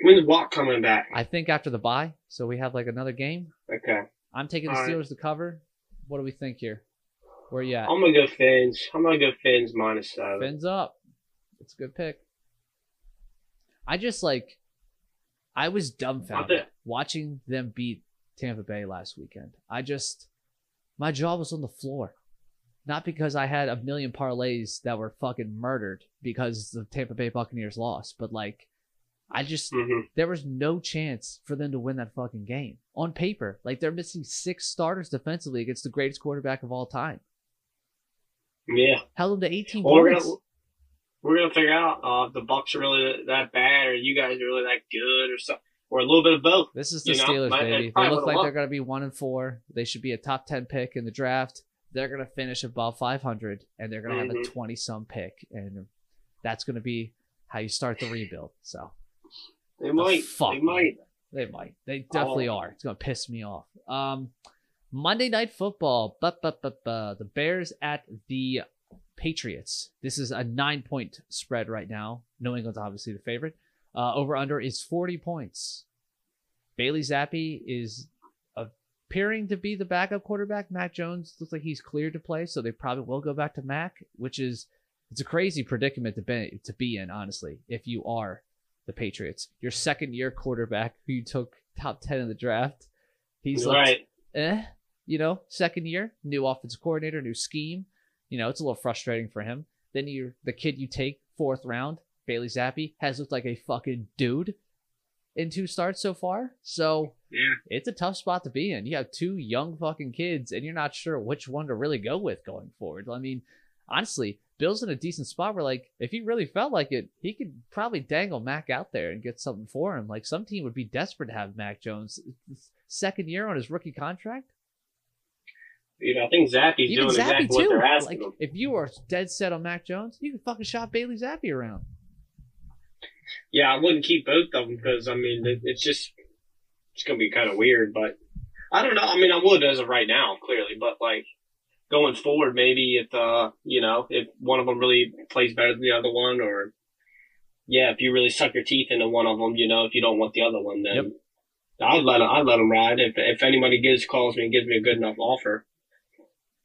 When's Watt coming back? I think after the bye, so we have like another game. Okay. I'm taking the All right. Steelers to cover. What do we think here? Where you at? I'm gonna go Fins. I'm gonna go Fins minus seven. Fins up. It's a good pick. I just like I was dumbfounded watching them beat Tampa Bay last weekend. I just my jaw was on the floor. Not because I had a million parlays that were fucking murdered because the Tampa Bay Buccaneers lost, but like I just hmm there was no chance for them to win that fucking game on paper. Like they're missing six starters defensively against the greatest quarterback of all time. Yeah. Held them to 18 Well, we're points. gonna we're gonna figure out uh, if the Bucks are really that bad, or you guys are really that good, or something, or a little bit of both. This is the you Steelers, might- baby. They look like they're going to be one and four. They should be a top 10 pick in the draft. They're going to finish above 500, and they're going to have a Mhm. 20 some pick, and that's going to be how you start the rebuild. So They might. fuck, They might. They might. They definitely Oh. are. It's gonna piss me off. Um, Monday Night Football. But but but but the Bears at the Patriots. This is a nine point spread right now. New England's obviously the favorite. Uh, over under is forty points. Bailey Zappe is appearing to be the backup quarterback. Mac Jones looks like he's cleared to play, so they probably will go back to Mac, which is it's a crazy predicament to be to be in, honestly. If you are the Patriots, your second year quarterback who you took top ten in the draft, he's like, right. eh, you know, second year, new offensive coordinator, new scheme. You know, it's a little frustrating for him. Then you're the kid you take fourth round, Bailey Zappe, has looked like a fucking dude. in two starts so far. So Yeah. it's a tough spot to be in. You have two young fucking kids, and you're not sure which one to really go with going forward. I mean, honestly, Bill's in a decent spot where, like, if he really felt like it, he could probably dangle Mac out there and get something for him. Like, some team would be desperate to have Mac Jones second year on his rookie contract. You know, I think Zappe's Even doing Zappe exactly what too. they're asking Like, him. if you are dead set on Mac Jones, you can fucking shop Bailey Zappe around. Yeah, I wouldn't keep both of them because I mean it, it's just it's gonna be kind of weird. But I don't know. I mean, I would as of right now, clearly. But like going forward, maybe if uh you know if one of them really plays better than the other one, or yeah, if you really suck your teeth into one of them, you know, if you don't want the other one, then Yep. I'd let I'd let them ride. If if anybody gives calls me and gives me a good enough offer.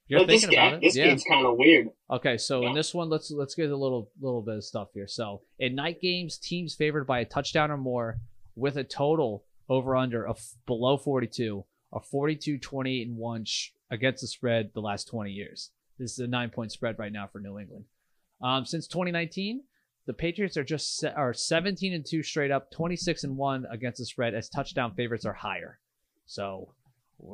You're but this thinking guy, about it, this yeah. kid's kind of weird. Okay, so in this one, let's let's get a little little bit of stuff here. So in night games, teams favored by a touchdown or more with a total over under of below 42 are 42 28 and 1 sh- against the spread the last 20 years. This is a 9 point spread right now for New England. Um, since 2019, the Patriots are just se- are 17 and 2 straight up, 26 and 1 against the spread as touchdown favorites are higher. So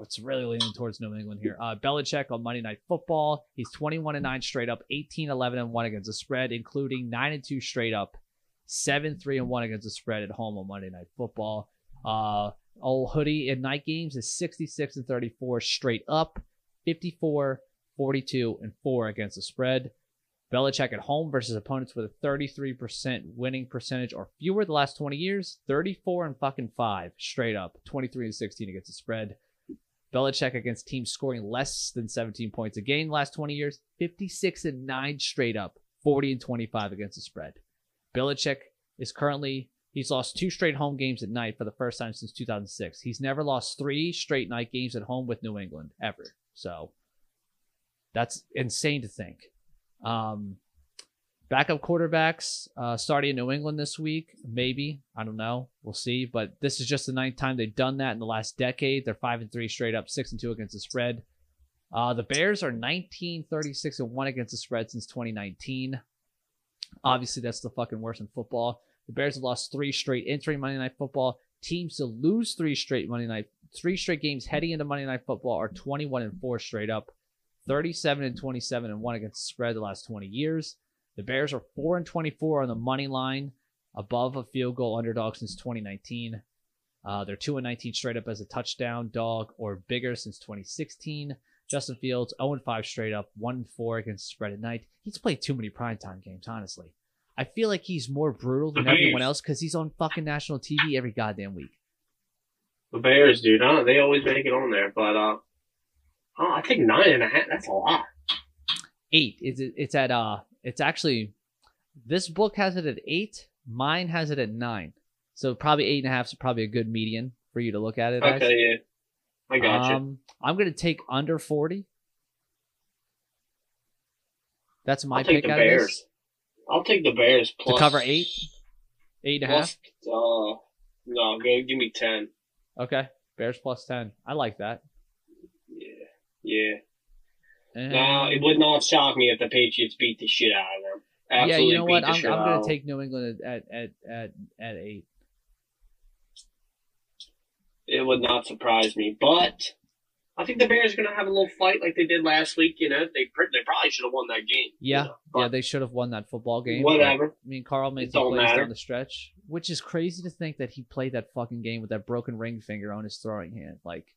it's really leaning towards New England here. Uh, Belichick on Monday Night Football. He's 21 and 9 straight up, 18, 11 and 1 against the spread, including 9 and 2 straight up, 7, 3 and 1 against the spread at home on Monday Night Football. Uh, old Hoodie in night games is 66 and 34 straight up, 54, 42 and 4 against the spread. Belichick at home versus opponents with a 33% winning percentage or fewer the last 20 years, 34 and fucking 5 straight up, 23 and 16 against the spread. Belichick against teams scoring less than 17 points a game last 20 years, 56 and 9 straight up, 40 and 25 against the spread. Belichick is currently he's lost two straight home games at night for the first time since 2006. He's never lost three straight night games at home with New England ever. So that's insane to think. Um, backup quarterbacks uh, starting in New England this week, maybe I don't know. We'll see. But this is just the ninth time they've done that in the last decade. They're five and three straight up, six and two against the spread. Uh, the Bears are 19, 36 and one against the spread since 2019. Obviously, that's the fucking worst in football. The Bears have lost three straight entering Monday Night Football. Teams to lose three straight Monday Night, three straight games heading into Monday Night Football are 21 and four straight up, 37 and 27 and one against the spread the last 20 years. The Bears are four and 24 on the money line, above a field goal underdog since 2019. Uh, they're two and 19 straight up as a touchdown dog or bigger since 2016. Justin Fields 0 and 5 straight up, 1 and 4 against spread at night. He's played too many primetime games, honestly. I feel like he's more brutal than everyone else because he's on fucking national TV every goddamn week. The Bears, dude, huh? They always make it on there, but uh, oh, I think nine and a half. That's a lot. Eight. It's it's at uh it's actually this book has it at eight. Mine has it at nine. So probably eight and a half is probably a good median for you to look at it as. Okay, yeah, I got you. Um, I'm gonna take under forty. That's my I'll take pick the out of Bears. this. I'll take the Bears plus To cover eight? Eight and a half? plus, Uh, no, go give me ten. Okay. Bears plus ten. I like that. Yeah, yeah. And- Now it would not shock me if the Patriots beat the shit out of them. yeah, Absolutely you know what? I'm, I'm gonna take New England at at at at eight. It would not surprise me, but I think the Bears are gonna have a little fight like they did last week. You know, they they probably should have won that game. you Yeah, know, yeah, they should have won that football game. Whatever. I mean, Carl made some plays matter. down the stretch, which is crazy to think that he played that fucking game with that broken ring finger on his throwing hand. Like, to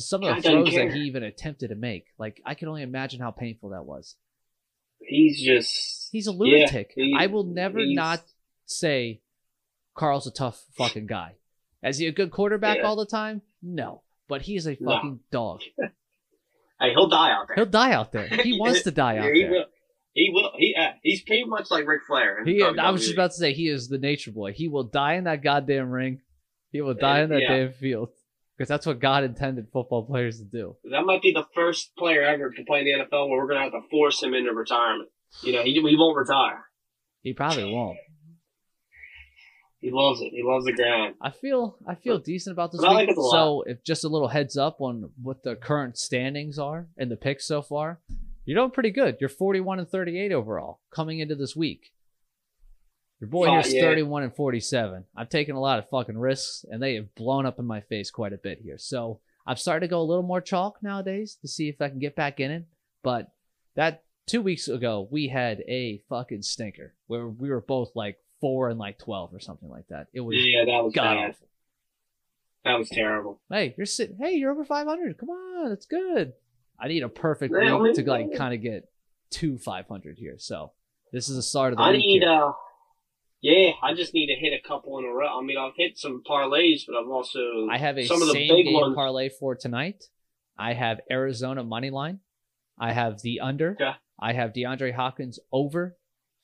some of the throws that he even attempted to make, like, I can only imagine how painful that was. He's just He's a Yeah, lunatic. he- I will never not say Carl's a tough fucking guy. Is he a good quarterback Yeah. all the time? No, but he is a No. fucking dog. Hey, he'll die out there. He'll die out there. He wants to die out he there. Will. He will. He uh, he's pretty much like Ric Flair. He, I was just about to say he is the nature boy. He will die in that goddamn ring. He will die in that Yeah. damn field because that's what God intended football players to do. That might be the first player ever to play in the NFL where we're gonna have to force him into retirement. You know, he he won't retire. He probably won't. He loves it. He loves the ground. I feel I feel decent about this I like week. it a lot. So, if just a little heads up on what the current standings are and the picks so far, you're doing pretty good. You're 41 and 38 overall coming into this week. Your boy here's yeah. 31 and 47. I've taken a lot of fucking risks, and they have blown up in my face quite a bit here. So I've started to go a little more chalk nowadays to see if I can get back in it. But that two weeks ago, we had a fucking stinker where we were both like four and like 12 or something like that. It was Yeah, that was god awful. That was terrible. Hey, you're sitting. Hey, you're over 500. Come on, that's good. I need a perfect week to like kind of get to 500 here. So this is the start of the I week need here. uh yeah, I just need to hit a couple in a row. I mean, I've hit some parlays, but I've also I have a some of the big game ones. parlay for tonight. I have Arizona money line. I have the under. Okay. I have DeAndre Hopkins over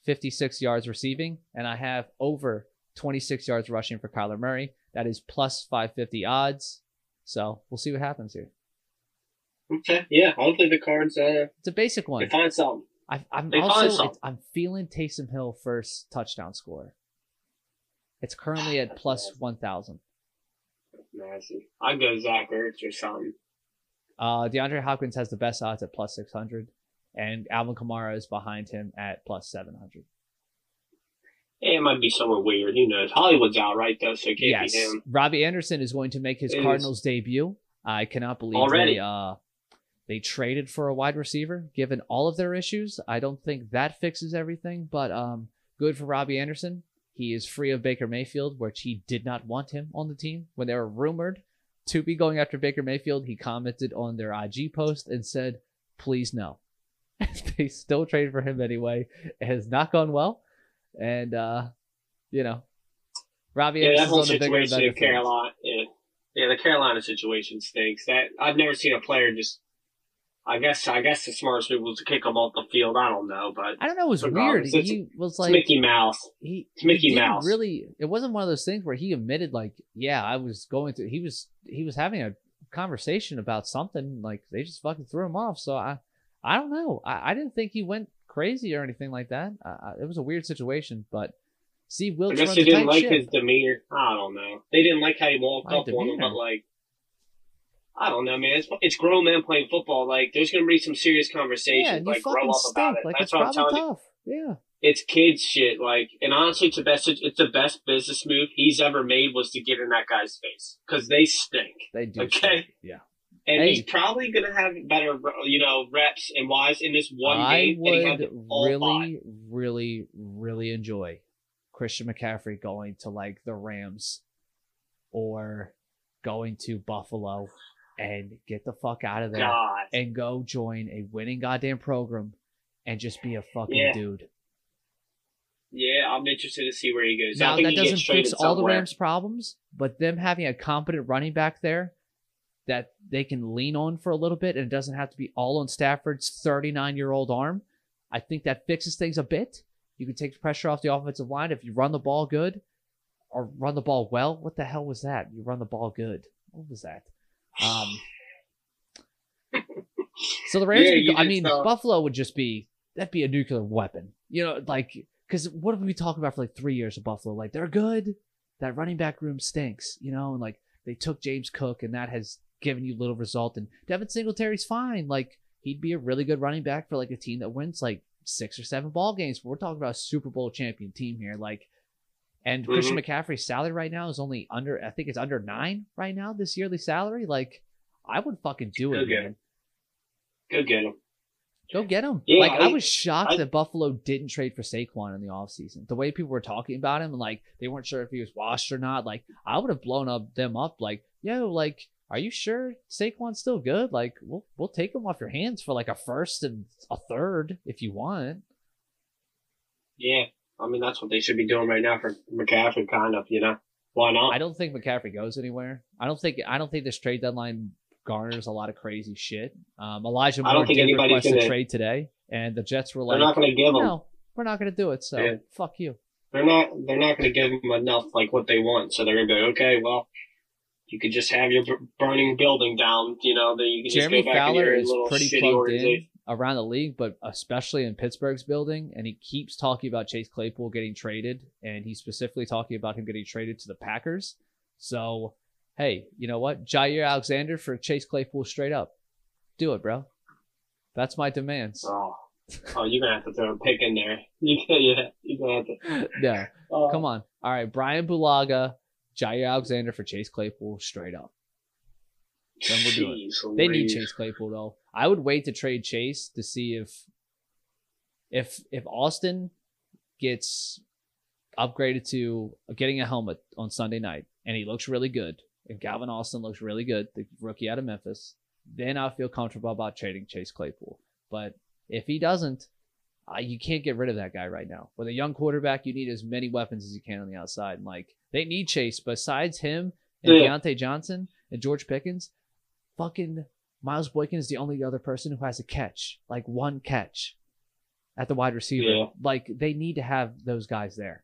56 yards receiving, and I have over 26 yards rushing for Kyler Murray. That is plus 550 odds. So we'll see what happens here. Okay, yeah, hopefully the cards uh It's a basic one. find something. I, I'm They also something. I'm feeling Taysom Hill first touchdown score. It's currently at plus 1,000. Nasty. I'd go Zach Ertz or something. Uh, DeAndre Hopkins has the best odds at plus 600, and Alvin Kamara is behind him at plus 700. Yeah, it might be somewhere weird. Who knows? Hollywood's out right though, so it can't Yes, be him. Robbie Anderson is going to make his It is. Cardinals debut. I cannot believe Already. they uh they traded for a wide receiver. Given all of their issues, I don't think that fixes everything. But um, good for Robbie Anderson. He is free of Baker Mayfield, which he did not want him on the team when they were rumored to be going after Baker Mayfield. He commented on their IG post and said, "Please no." they still traded for him anyway. It has not gone well, and uh, you know, Robbie Yeah, that Anderson's whole on the situation in. Carolina. Yeah. yeah, the Carolina situation stinks. That I've never seen a player just. I guess I guess the smartest move was to kick him off the field. I don't know, but I don't know. It was weird. He was like Mickey Mouse. he. it's Mickey he Mouse. Really, it wasn't one of those things where he admitted like, yeah, I was going to. He was he was having a conversation about something. Like they just fucking threw him off. So I, I don't know. I, I didn't think he went crazy or anything like that. I, it was a weird situation, but See, Steve I guess they didn't like ship. his demeanor. I don't know. They didn't like how he walked My up on him, but like, I don't know, man. It's it's grown men playing football. Like, there's gonna be some serious conversations. Yeah, you like, grow fucking up stink. about it. Like That's it's what I'm probably telling you. tough. Yeah. It's kids shit. Like, and honestly, it's the best. It's the best business move he's ever made was to get in that guy's face because they stink. They do. Okay. stink. Yeah. And Hey. he's probably gonna have better, you know, reps and wise in this one I game. than he'd in all five. really, really, really enjoy Christian McCaffrey going to like the Rams or going to Buffalo and get the fuck out of there God. and go join a winning goddamn program and just be a fucking Yeah. dude. Yeah, I'm interested to see where he goes. Now that doesn't fix all the. Rams' problems, but them having a competent running back there that they can lean on for a little bit and it doesn't have to be all on Stafford's 39 year old arm, I think that fixes things a bit. You can take the pressure off the offensive line if you run the ball good or run the ball well. What the hell was that? You run the ball good. What was that? Um, so the Rams, Yeah, would I mean, saw- Buffalo would just be that'd be a nuclear weapon. You know, like because what have we been talking about for like three years of Buffalo? Like they're good. That running back room stinks, you know, and like they took James Cook and that has given you little result. And Devin Singletary's fine. Like he'd be a really good running back for like a team that wins like six or seven ball games. We're talking about a Super Bowl champion team here. Like and mm-hmm. Christian McCaffrey's salary right now is only under I think it's under nine right now, this yearly salary. Like I would fucking do it, Go get man. Go get him. Go get him. Yeah, like I, I- was shocked I- that Buffalo didn't trade for Saquon in the offseason. The way people were talking about him, like they weren't sure if he was washed or not. Like I would have blown up them up. Like, yo, like, are you sure Saquon's still good? Like, we'll we'll take him off your hands for like a first and a third if you want. Yeah, I mean that's what they should be doing right now for McCaffrey, kind of. You know, why not? I don't think McCaffrey goes anywhere. I don't think I don't think this trade deadline garners a lot of crazy shit. Um, Elijah I don't think did request gonna- trade today, and the Jets were They're like, not going to give him. "No, we're not going to do it." So Yeah. fuck you. They're not. They're not going to give him enough like what they want. So they're going to be okay. Well, you could just have your burning building down. You know, then you can just Jeremy go back Fowler is pretty plugged in. Around the league, but especially in Pittsburgh's building. And he keeps talking about Chase Claypool getting traded, and he's specifically talking about him getting traded to the Packers. So, hey, you know what? Jaire Alexander for Chase Claypool straight up. Do it, bro. That's my demands. Oh, Oh, you're gonna have to throw a pick in there. You yeah, you're gonna have to. no, Oh, come on. All right, Brian Bulaga, Jaire Alexander for Chase Claypool, straight up. Then we'll do it. jeez They need Chase Claypool though. I would wait to trade Chase to see if if if Austin gets upgraded to getting a helmet on Sunday night and he looks really good and Calvin Austin looks really good, the rookie out of Memphis, then I feel comfortable about trading Chase Claypool. But if he doesn't, uh, you can't get rid of that guy right now. With a young quarterback, you need as many weapons as you can on the outside. And like they need Chase. Besides him and Yeah. Diontae Johnson and George Pickens, fucking Miles Boykin is the only other person who has a catch, like one catch at the wide receiver. Yeah. Like they need to have those guys there.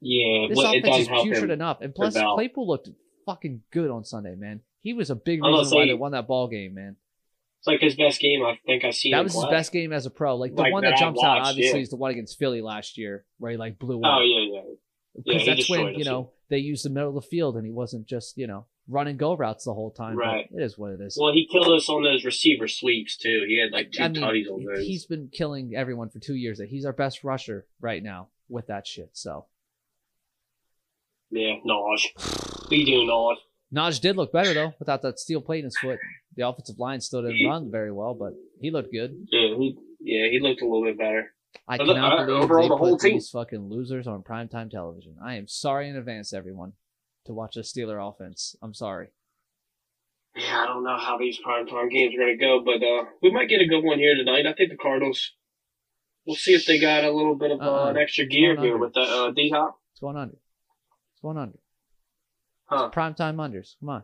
Yeah, This well, offense is putrid enough, and plus Bell. Claypool looked fucking good on Sunday, man. He was a big reason why they won that ball game, man. It's like his best game I think I've seen. That was his best game as a pro. Like the Like, one that that jumps out, obviously, yeah. is the one against Philly last year, where he like blew oh, up. Oh yeah, yeah. because yeah, that's when you know they used the middle of the field, and he wasn't just you know run and go routes the whole time. Right. it is what it is. Well, he killed us on those receiver sweeps too. He had like two I mean, tutties on those. he's been killing everyone for two years. He's our best rusher right now with that shit. So Yeah, Naj. We do Naj. Naj did look better though without that steel plate in his foot. The offensive line still didn't run very well, but he looked good. Yeah, he yeah he looked a little bit better. I But cannot uh, believe overall, they the whole put team- these fucking losers on primetime television. I am sorry in advance, everyone, to watch a Steeler offense. I'm sorry. Yeah, I don't know how these primetime games are gonna go, but uh, we might get a good one here tonight. I think the Cardinals. We'll see if they got a little bit of uh, an extra gear here under. with the uh, D Hop. What's going on? What's going on? Huh? Primetime unders. Come on.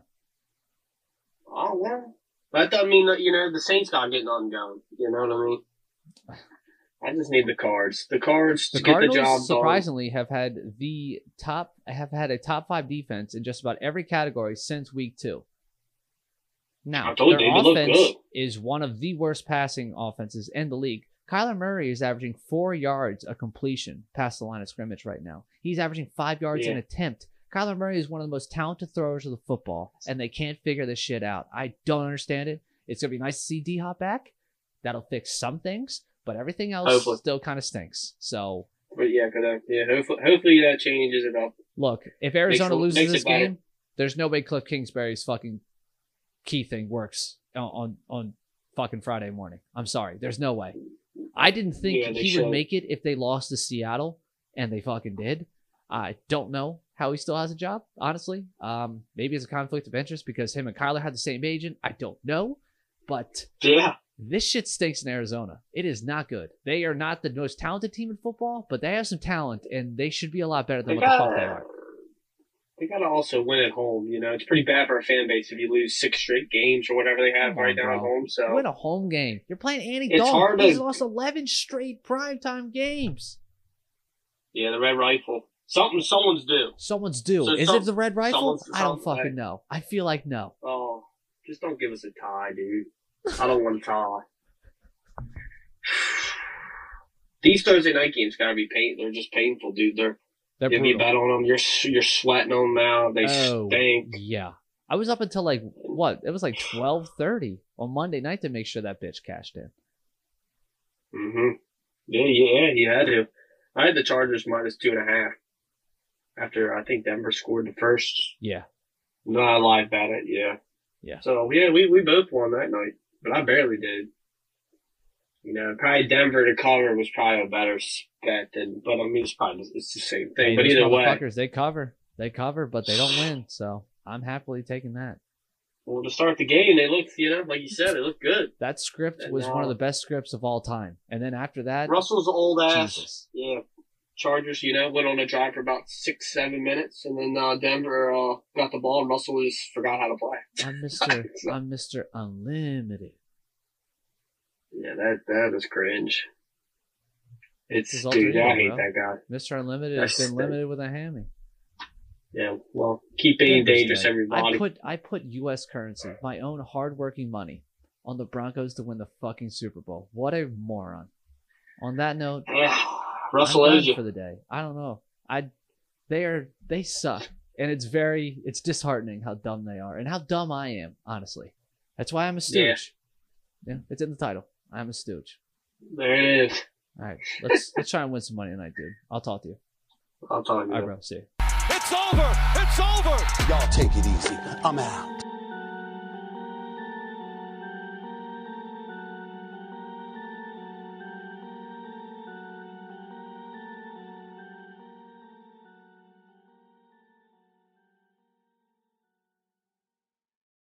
Oh well, that doesn't mean that you know the Saints got getting on going. You know what I mean? I just need the cards. The cards to The get the Cardinals job done. surprisingly have had the top have had a top five defense in just about every category since week two. Now their you, offense is one of the worst passing offenses in the league. Kyler Murray is averaging four yards a completion past the line of scrimmage right now. He's averaging five yards an attempt. Kyler Murray is one of the most talented throwers of the football, and they can't figure this shit out. I don't understand it. It's gonna be nice to see D Hop back. That'll fix some things, but everything else Hopefully. still kind of stinks. So But yeah, uh, yeah, hopefully, hopefully that changes it up. Look, if Arizona it- loses makes this game, there's no way Kliff Kingsbury's fucking key thing works on on, on fucking Friday morning. I'm sorry, there's no way. I didn't think Yeah, he would make it if they lost to Seattle, and they fucking did. I don't know how he still has a job, honestly. Um, maybe it's a conflict of interest because him and Kyler had the same agent. I don't know, but Yeah, this shit stinks in Arizona. It is not good. They are not the most talented team in football, but they have some talent, and they should be a lot better than they what the fuck they are. They got to also win at home. You know, it's pretty bad for a fan base if you lose six straight games or whatever they have Come on, right now bro. at home. So Win a home game. You're playing Andy It's Dalton. hard to- He's lost 11 straight primetime games. yeah, the red rifle. Something someone's due. Someone's due. So Is some- it the Red Rifle? I don't fucking know. I feel like no. Oh, just don't give us a tie, dude. I don't want to tie. These Thursday night games gotta be pain. They're just painful, dude. They're They're if you brutal. bet on them, you're you're sweating on them now. They Oh, stink. yeah. I was up until like what? It was like 12:30 on Monday night to make sure that bitch cashed in. Hmm Yeah, yeah, you had to. I had the Chargers minus two and a half after I think Denver scored the first. Yeah. No, I lied about it. Yeah. Yeah. So yeah, we we both won that night, but I barely did. You know, probably Denver to cover was probably a better bet than, but I mean, it's probably it's the same thing. Hey, but either way, they cover. They cover, but they don't win. So I'm happily taking that. well, to start the game, they looked, you know, like you said, they looked good. That script And was one of the best scripts of all time. And then after that, Russell's old ass. Jesus. Yeah. Chargers, you know, went on a drive for about six, seven minutes, and then uh, Denver uh, got the ball, and Russell just forgot how to play. I'm Mr. I'm Mr. Unlimited. Yeah, that that is cringe. It's dude, I hate bro. that guy. Mr. Unlimited has That's been the- limited with a hammy. Yeah, well, keep being dangerous, everybody. I put I put U.S. currency, my own hardworking money, on the Broncos to win the fucking Super Bowl. What a moron! On that note, Russell I'm done for the day. I don't know. I they are they suck, and it's very it's disheartening how dumb they are and how dumb I am. Honestly, that's why I'm a stooge. Yeah, it's in the title. I'm a stooge. There it is. All right, let's let's try and win some money tonight, dude. I'll talk to you. I'll talk to All right, you. bro. See you. It's over. It's over. Y'all take it easy. I'm out.